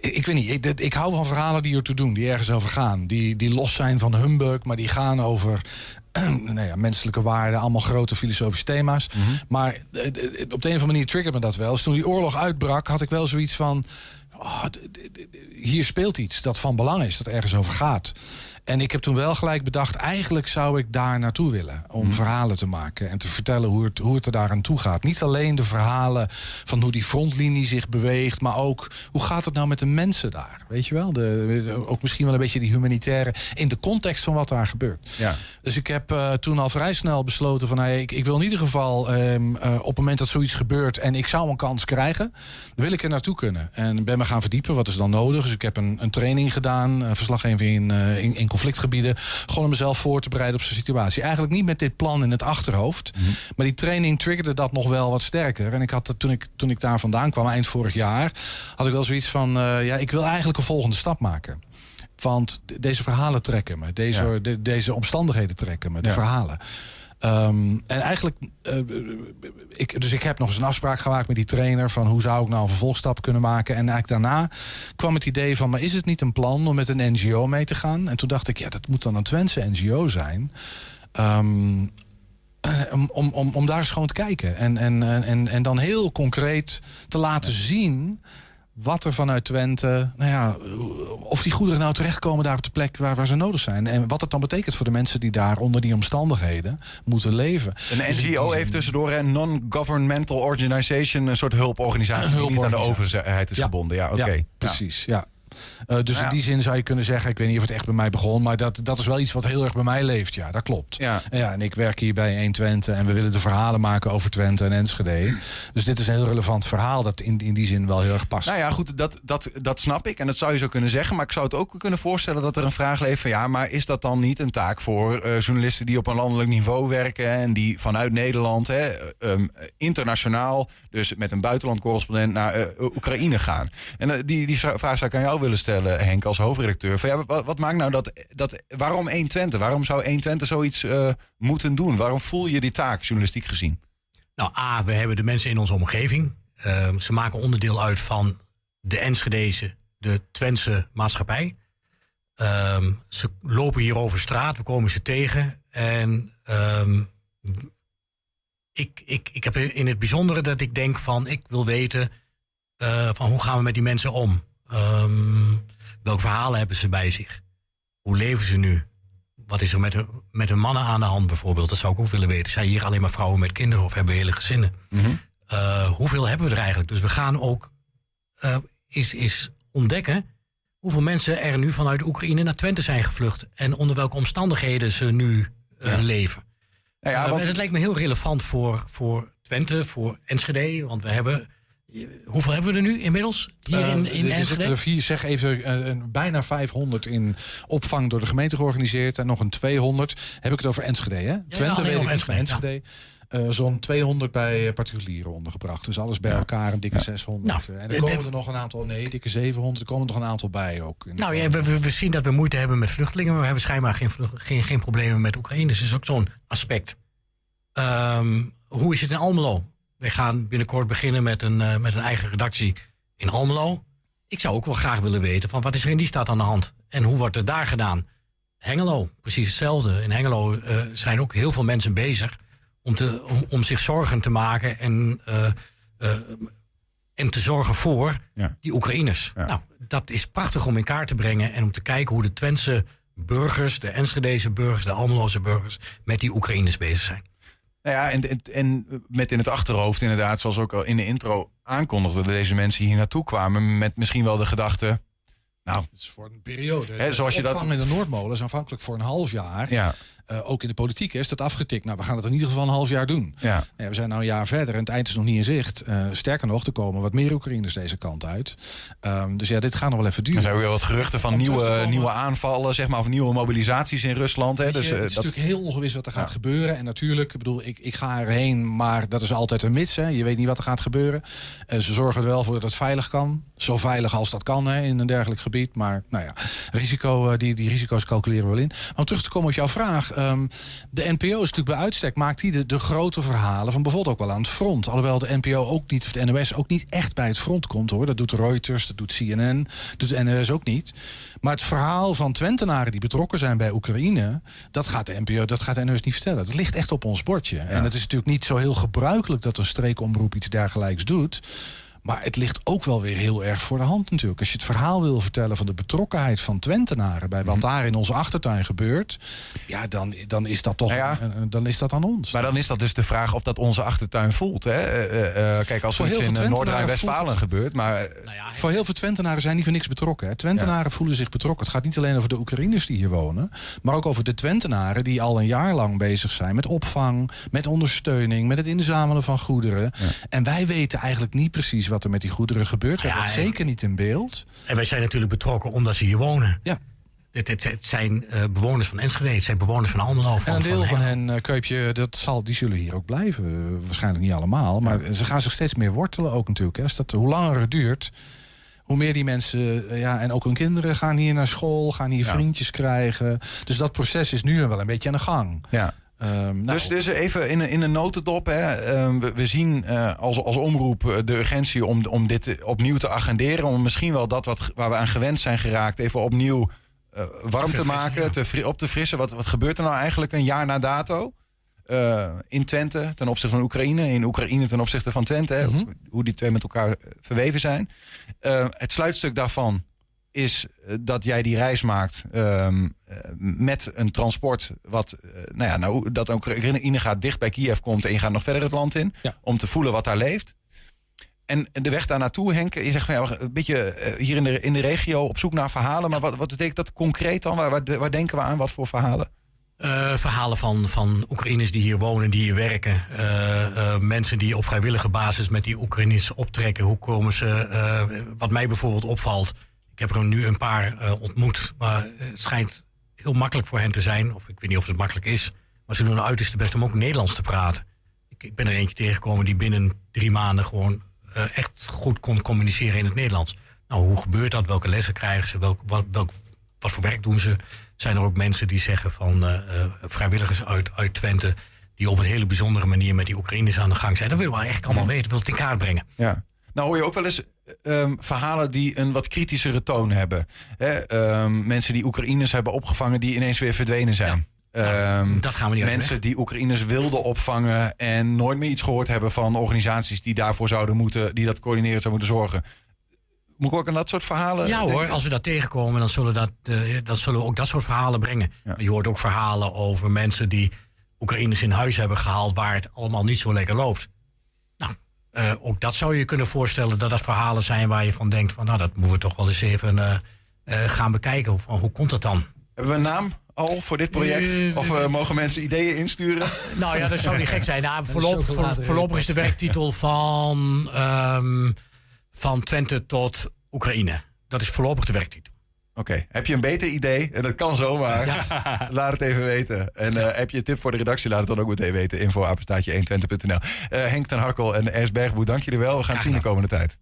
ik weet niet, ik, ik, hou van verhalen die ertoe doen, die ergens over gaan. Die, die los zijn van humbug, maar die gaan over (clears throat) nou ja, menselijke waarden, allemaal grote filosofische thema's. Mm -hmm. Maar op de een of andere manier triggert me dat wel. Dus toen die oorlog uitbrak, had ik wel zoiets van... Oh, hier speelt iets dat van belang is, dat ergens over gaat. En ik heb toen wel gelijk bedacht, eigenlijk zou ik daar naartoe willen. Om hmm. verhalen te maken en te vertellen hoe het, hoe het er daar aan toe gaat. Niet alleen de verhalen van hoe die frontlinie zich beweegt, maar ook hoe gaat het nou met de mensen daar? Weet je wel? De, ook misschien wel een beetje die humanitaire in de context van wat daar gebeurt. Ja. Dus ik heb uh, toen al vrij snel besloten van hey, ik, ik wil in ieder geval um, uh, op het moment dat zoiets gebeurt en ik zou een kans krijgen, dan wil ik er naartoe kunnen. En ben me gaan verdiepen, wat is dan nodig? Dus ik heb een, een training gedaan, uh, verslaggeving in, in, in conflictgebieden. Gewoon om mezelf voor te bereiden op zijn situatie. Eigenlijk niet met dit plan in het achterhoofd. Mm -hmm. Maar die training triggerde dat nog wel wat sterker. En ik had toen ik, toen ik daar vandaan kwam, eind vorig jaar, had ik wel zoiets van: uh, ja, ik wil eigenlijk een volgende stap maken. Want deze verhalen trekken me. Deze, ja. de, deze omstandigheden trekken me. De ja. verhalen. Um, en eigenlijk, uh, ik, dus ik heb nog eens een afspraak gemaakt met die trainer van hoe zou ik nou een vervolgstap kunnen maken. En eigenlijk daarna kwam het idee van, maar is het niet een plan om met een NGO mee te gaan? En toen dacht ik, ja, dat moet dan een Twentse NGO zijn. Um, om, om, om daar eens gewoon te kijken. En, en, en, en dan heel concreet te laten zien wat er vanuit Twente, nou ja, of die goederen nou terechtkomen daar op de plek waar, waar ze nodig zijn. En wat het dan betekent voor de mensen die daar onder die omstandigheden moeten leven. Een Dus NGO heeft tussendoor een non-governmental organization, een soort hulporganisatie die niet aan de overheid is Ja. gebonden. Ja, oké. Ja, precies, ja. Eh, dus Nou ja. in die zin zou je kunnen zeggen, ik weet niet of het echt bij mij begon, maar dat, dat is wel iets wat heel erg bij mij leeft. Ja, dat klopt. Ja. En, ja, en ik werk hier bij 1 Twente en we willen de verhalen maken over Twente en Enschede. Dus dit is een heel relevant verhaal dat in, in die zin wel heel erg past. Nou ja, goed, dat, dat, dat snap ik. En dat zou je zo kunnen zeggen. Maar ik zou het ook kunnen voorstellen dat er een vraag leeft van... ja, maar is dat dan niet een taak voor eh, journalisten die op een landelijk niveau werken... en die vanuit Nederland, hè, ehm, internationaal... dus met een buitenlandcorrespondent naar eh, Oekraïne gaan? En eh, die, die vraag zou ik aan jou willen stellen, Henk, als hoofdredacteur. Van, ja, wat, wat maakt nou dat, dat... Waarom 1 Twente? Waarom zou 1 Twente zoiets eh, moeten doen? Waarom voel je die taak, journalistiek gezien? Nou, A, we hebben de mensen in onze omgeving. Ehm, ze maken onderdeel uit van de Enschedeze, de Twentse maatschappij. Ehm, ze lopen hier over straat, we komen ze tegen. En ehm, ik, ik, ik heb in het bijzondere dat ik denk van... ik wil weten eh, van hoe gaan we met die mensen om? Ehm, welke verhalen hebben ze bij zich? Hoe leven ze nu? Wat is er met hun, met hun mannen aan de hand bijvoorbeeld? Dat zou ik ook willen weten. Zijn hier alleen maar vrouwen met kinderen of hebben we hele gezinnen? Eh, hoeveel hebben we er eigenlijk? Dus we gaan ook eh, is, is ontdekken hoeveel mensen er nu vanuit Oekraïne naar Twente zijn gevlucht. En onder welke omstandigheden ze nu eh, leven. Nou ja, want- het lijkt me heel relevant voor, voor Twente, voor Enschede. Want we hebben. Hoeveel hebben we er nu inmiddels? Hier Eh, in, er- in er zitten er vier, zeg even, eh, een- bijna 500 in opvang door de gemeente georganiseerd. En nog een 200. Heb ik het over Enschede, hè? Twente weet ik Enschede, Enschede. eh, Zo'n 200 bij particulieren ondergebracht. Dus alles bij elkaar een dikke 600. Nou, en er komen er nog een aantal, nee, dikke 700. Er komen er nog een aantal bij ook. Nou ja, we, we, zien dat we moeite hebben met vluchtelingen, maar we hebben schijnbaar geen, geen, geen problemen met Oekraïne. Dus dat is ook zo'n aspect. Ehm, hoe is het in Almelo? We gaan binnenkort beginnen met een, eh, met een eigen redactie in Almelo. Ik zou ook wel graag willen weten van wat is er in die stad aan de hand? En hoe wordt het daar gedaan? Hengelo, precies hetzelfde. In Hengelo eh, zijn ook heel veel mensen bezig om, te, om, om zich zorgen te maken en, eh, en te zorgen voor die Oekraïners. Nou, dat is prachtig om in kaart te brengen en om te kijken hoe de Twentse burgers, de Enschedeze burgers, de Almeloze burgers met die Oekraïners bezig zijn. Nou ja, en, en, en met in het achterhoofd inderdaad, zoals ook al in de intro aankondigde, dat deze mensen hier naartoe kwamen met misschien wel de gedachte, nou, Het is voor een periode. Hè, zoals je dat- in de Noordmolen is aanvankelijk voor een half jaar. Ja. Eh, ook in de politiek is dat afgetikt. Nou, we gaan het in ieder geval een half jaar doen. Ja. we zijn nou een jaar verder en het eind is nog niet in zicht. Eh, sterker nog, er komen wat meer Oekraïners deze kant uit. Ehm, dus ja, dit gaat nog wel even duren. Er zijn weer wat geruchten van Om nieuwe, nieuwe aanvallen, zeg maar, of nieuwe mobilisaties in Rusland. Hè? Je, Dus, eh, het is dat, natuurlijk heel ongewis wat er gaat gebeuren. En natuurlijk, ik bedoel, ik, ik ga erheen, maar dat is altijd een mits. Hè. Je weet niet wat er gaat gebeuren. Ze zorgen er wel voor dat het veilig kan. Zo veilig als dat kan hè, in een dergelijk gebied. Maar nou ja, risico, die, die risico's calculeren we wel in. Maar om terug te komen op jouw vraag. Ehm, de NPO is natuurlijk bij uitstek, maakt die de, de grote verhalen van bijvoorbeeld ook wel aan het front. Alhoewel de NPO ook niet, of de NOS ook niet echt bij het front komt hoor. Dat doet Reuters, dat doet CNN, doet de NOS ook niet. Maar het verhaal van Twentenaren die betrokken zijn bij Oekraïne, dat gaat de NPO, dat gaat de NOS niet vertellen. Dat ligt echt op ons bordje. En het is natuurlijk niet zo heel gebruikelijk dat een streekomroep iets dergelijks doet. Maar het ligt ook wel weer heel erg voor de hand natuurlijk. Als je het verhaal wil vertellen van de betrokkenheid van Twentenaren... bij Mhm. wat daar in onze achtertuin gebeurt... ja, dan, dan is dat toch Nou dan is dat aan ons. maar dan is dat dus de vraag of dat onze achtertuin voelt. Hè? Eh, eh, eh, kijk, als Voor er iets in Noord-Rijn-Westfalen gebeurt, maar... eh, Voor heel veel Twentenaren zijn die voor niks betrokken. Hè. Twentenaren voelen zich betrokken. Het gaat niet alleen over de Oekraïners die hier wonen... maar ook over de Twentenaren die al een jaar lang bezig zijn... met opvang, met ondersteuning, met het inzamelen van goederen. En wij weten eigenlijk niet precies wat er met die goederen gebeurt. We Ja, hebben het zeker niet in beeld. En wij zijn natuurlijk betrokken omdat ze hier wonen. Ja. Het, het, het zijn eh, bewoners van Enschede, het zijn bewoners van Almelo. En een deel van van hen, eh, Keupje, dat zal, die zullen hier ook blijven. Eh, Waarschijnlijk niet allemaal. Maar ze gaan zich steeds meer wortelen ook natuurlijk. Hè. Dat, hoe langer het duurt, hoe meer die mensen... ja, en ook hun kinderen gaan hier naar school, gaan hier Ja. vriendjes krijgen. Dus dat proces is nu wel een beetje aan de gang. Ja. Ehm, nou, Dus, dus even in, een- in een notendop. Hè. Ehm, we, we zien eh, als, als omroep eh, de urgentie om, om dit opnieuw te agenderen. Om misschien wel dat wat, waar we aan gewend zijn geraakt... even opnieuw eh, warm te maken, ja. te op te frissen. Wat, wat gebeurt er nou eigenlijk een jaar na dato? in Twente ten opzichte van Oekraïne, in Oekraïne ten opzichte van Twente, hè, Mhm. hoe die twee met elkaar verweven zijn. Het sluitstuk daarvan is eh, dat jij die reis maakt ehm, eh, met een transport wat, eh, nou ja, nou, dat Oekraïne gaat dicht bij Kiev komt en je gaat nog verder het land in om te voelen wat daar leeft. En de weg daar naartoe, Henk, je zegt van ja, een beetje hier in de, in de regio op zoek naar verhalen. Maar wat, wat betekent dat concreet dan? Waar, waar, waar denken we aan? Wat voor verhalen? Verhalen van, van Oekraïners die hier wonen, die hier werken. Mensen die op vrijwillige basis met die Oekraïners optrekken. Hoe komen ze? wat mij bijvoorbeeld opvalt. Ik heb er nu een paar eh, ontmoet. Maar het schijnt heel makkelijk voor hen te zijn. Of ik weet niet of het makkelijk is. Maar ze doen hun uiterste best om ook Nederlands te praten. Ik, ik ben er eentje tegengekomen die binnen drie maanden gewoon eh, echt goed kon communiceren in het Nederlands. Nou, hoe gebeurt dat? Welke lessen krijgen ze? Welk, wat, welk, wat voor werk doen ze? Zijn er ook mensen die zeggen van eh, eh, vrijwilligers uit, uit Twente... die op een hele bijzondere manier met die Oekraïners aan de gang zijn? Dat willen we eigenlijk allemaal weten. Wil het in kaart brengen. Ja. Nou hoor je ook wel eens ehm, verhalen die een wat kritischere toon hebben. Hè, ehm, mensen die Oekraïners hebben opgevangen die ineens weer verdwenen zijn. Ehm, dat gaan we niet Mensen die Oekraïners wilden opvangen en nooit meer iets gehoord hebben van organisaties die daarvoor zouden moeten, die dat coördineren zouden moeten zorgen. Moet ik ook aan dat soort verhalen? Ja hoor, als we dat tegenkomen, dan zullen, dat, eh, dan zullen we ook dat soort verhalen brengen. Je hoort ook verhalen over mensen die Oekraïners in huis hebben gehaald... waar het allemaal niet zo lekker loopt. Eh, ook dat zou je kunnen voorstellen dat dat verhalen zijn... waar je van denkt, van, nou, dat moeten we toch wel eens even eh, eh, gaan bekijken. Hoe, van, hoe komt dat dan? Hebben we een naam al voor dit project? Of mogen mensen ideeën insturen? (laughs) Nou ja, dat zou niet gek zijn. Nou, (laughs) voorlopig is de werktitel van, ehm, van Twente tot Oekraïne. Dat is voorlopig de werktitel. Oké, heb je een beter idee? En dat kan zomaar. (laughs) laat het even weten. En eh, heb je een tip voor de redactie? Laat het dan ook meteen weten. Info apenstaatje 120.nl. Eh, Henk ten Harkel en Ers Bergboe, dank jullie wel. We gaan zien de komende tijd.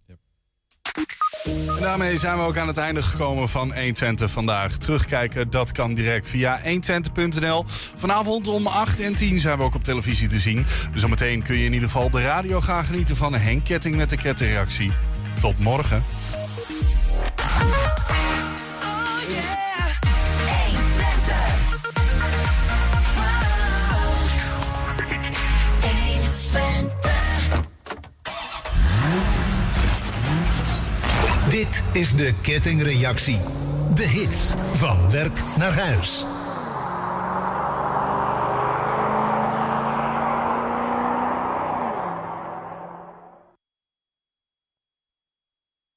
En daarmee zijn we ook aan het einde gekomen van 120 vandaag. Terugkijken, dat kan direct via 120.nl. Vanavond om 8 en 10 zijn we ook op televisie te zien. Dus zometeen kun je in ieder geval de radio gaan genieten van Henk Ketting met de kettingreactie. Tot morgen. Dit is de kettingreactie. De hits van werk naar huis.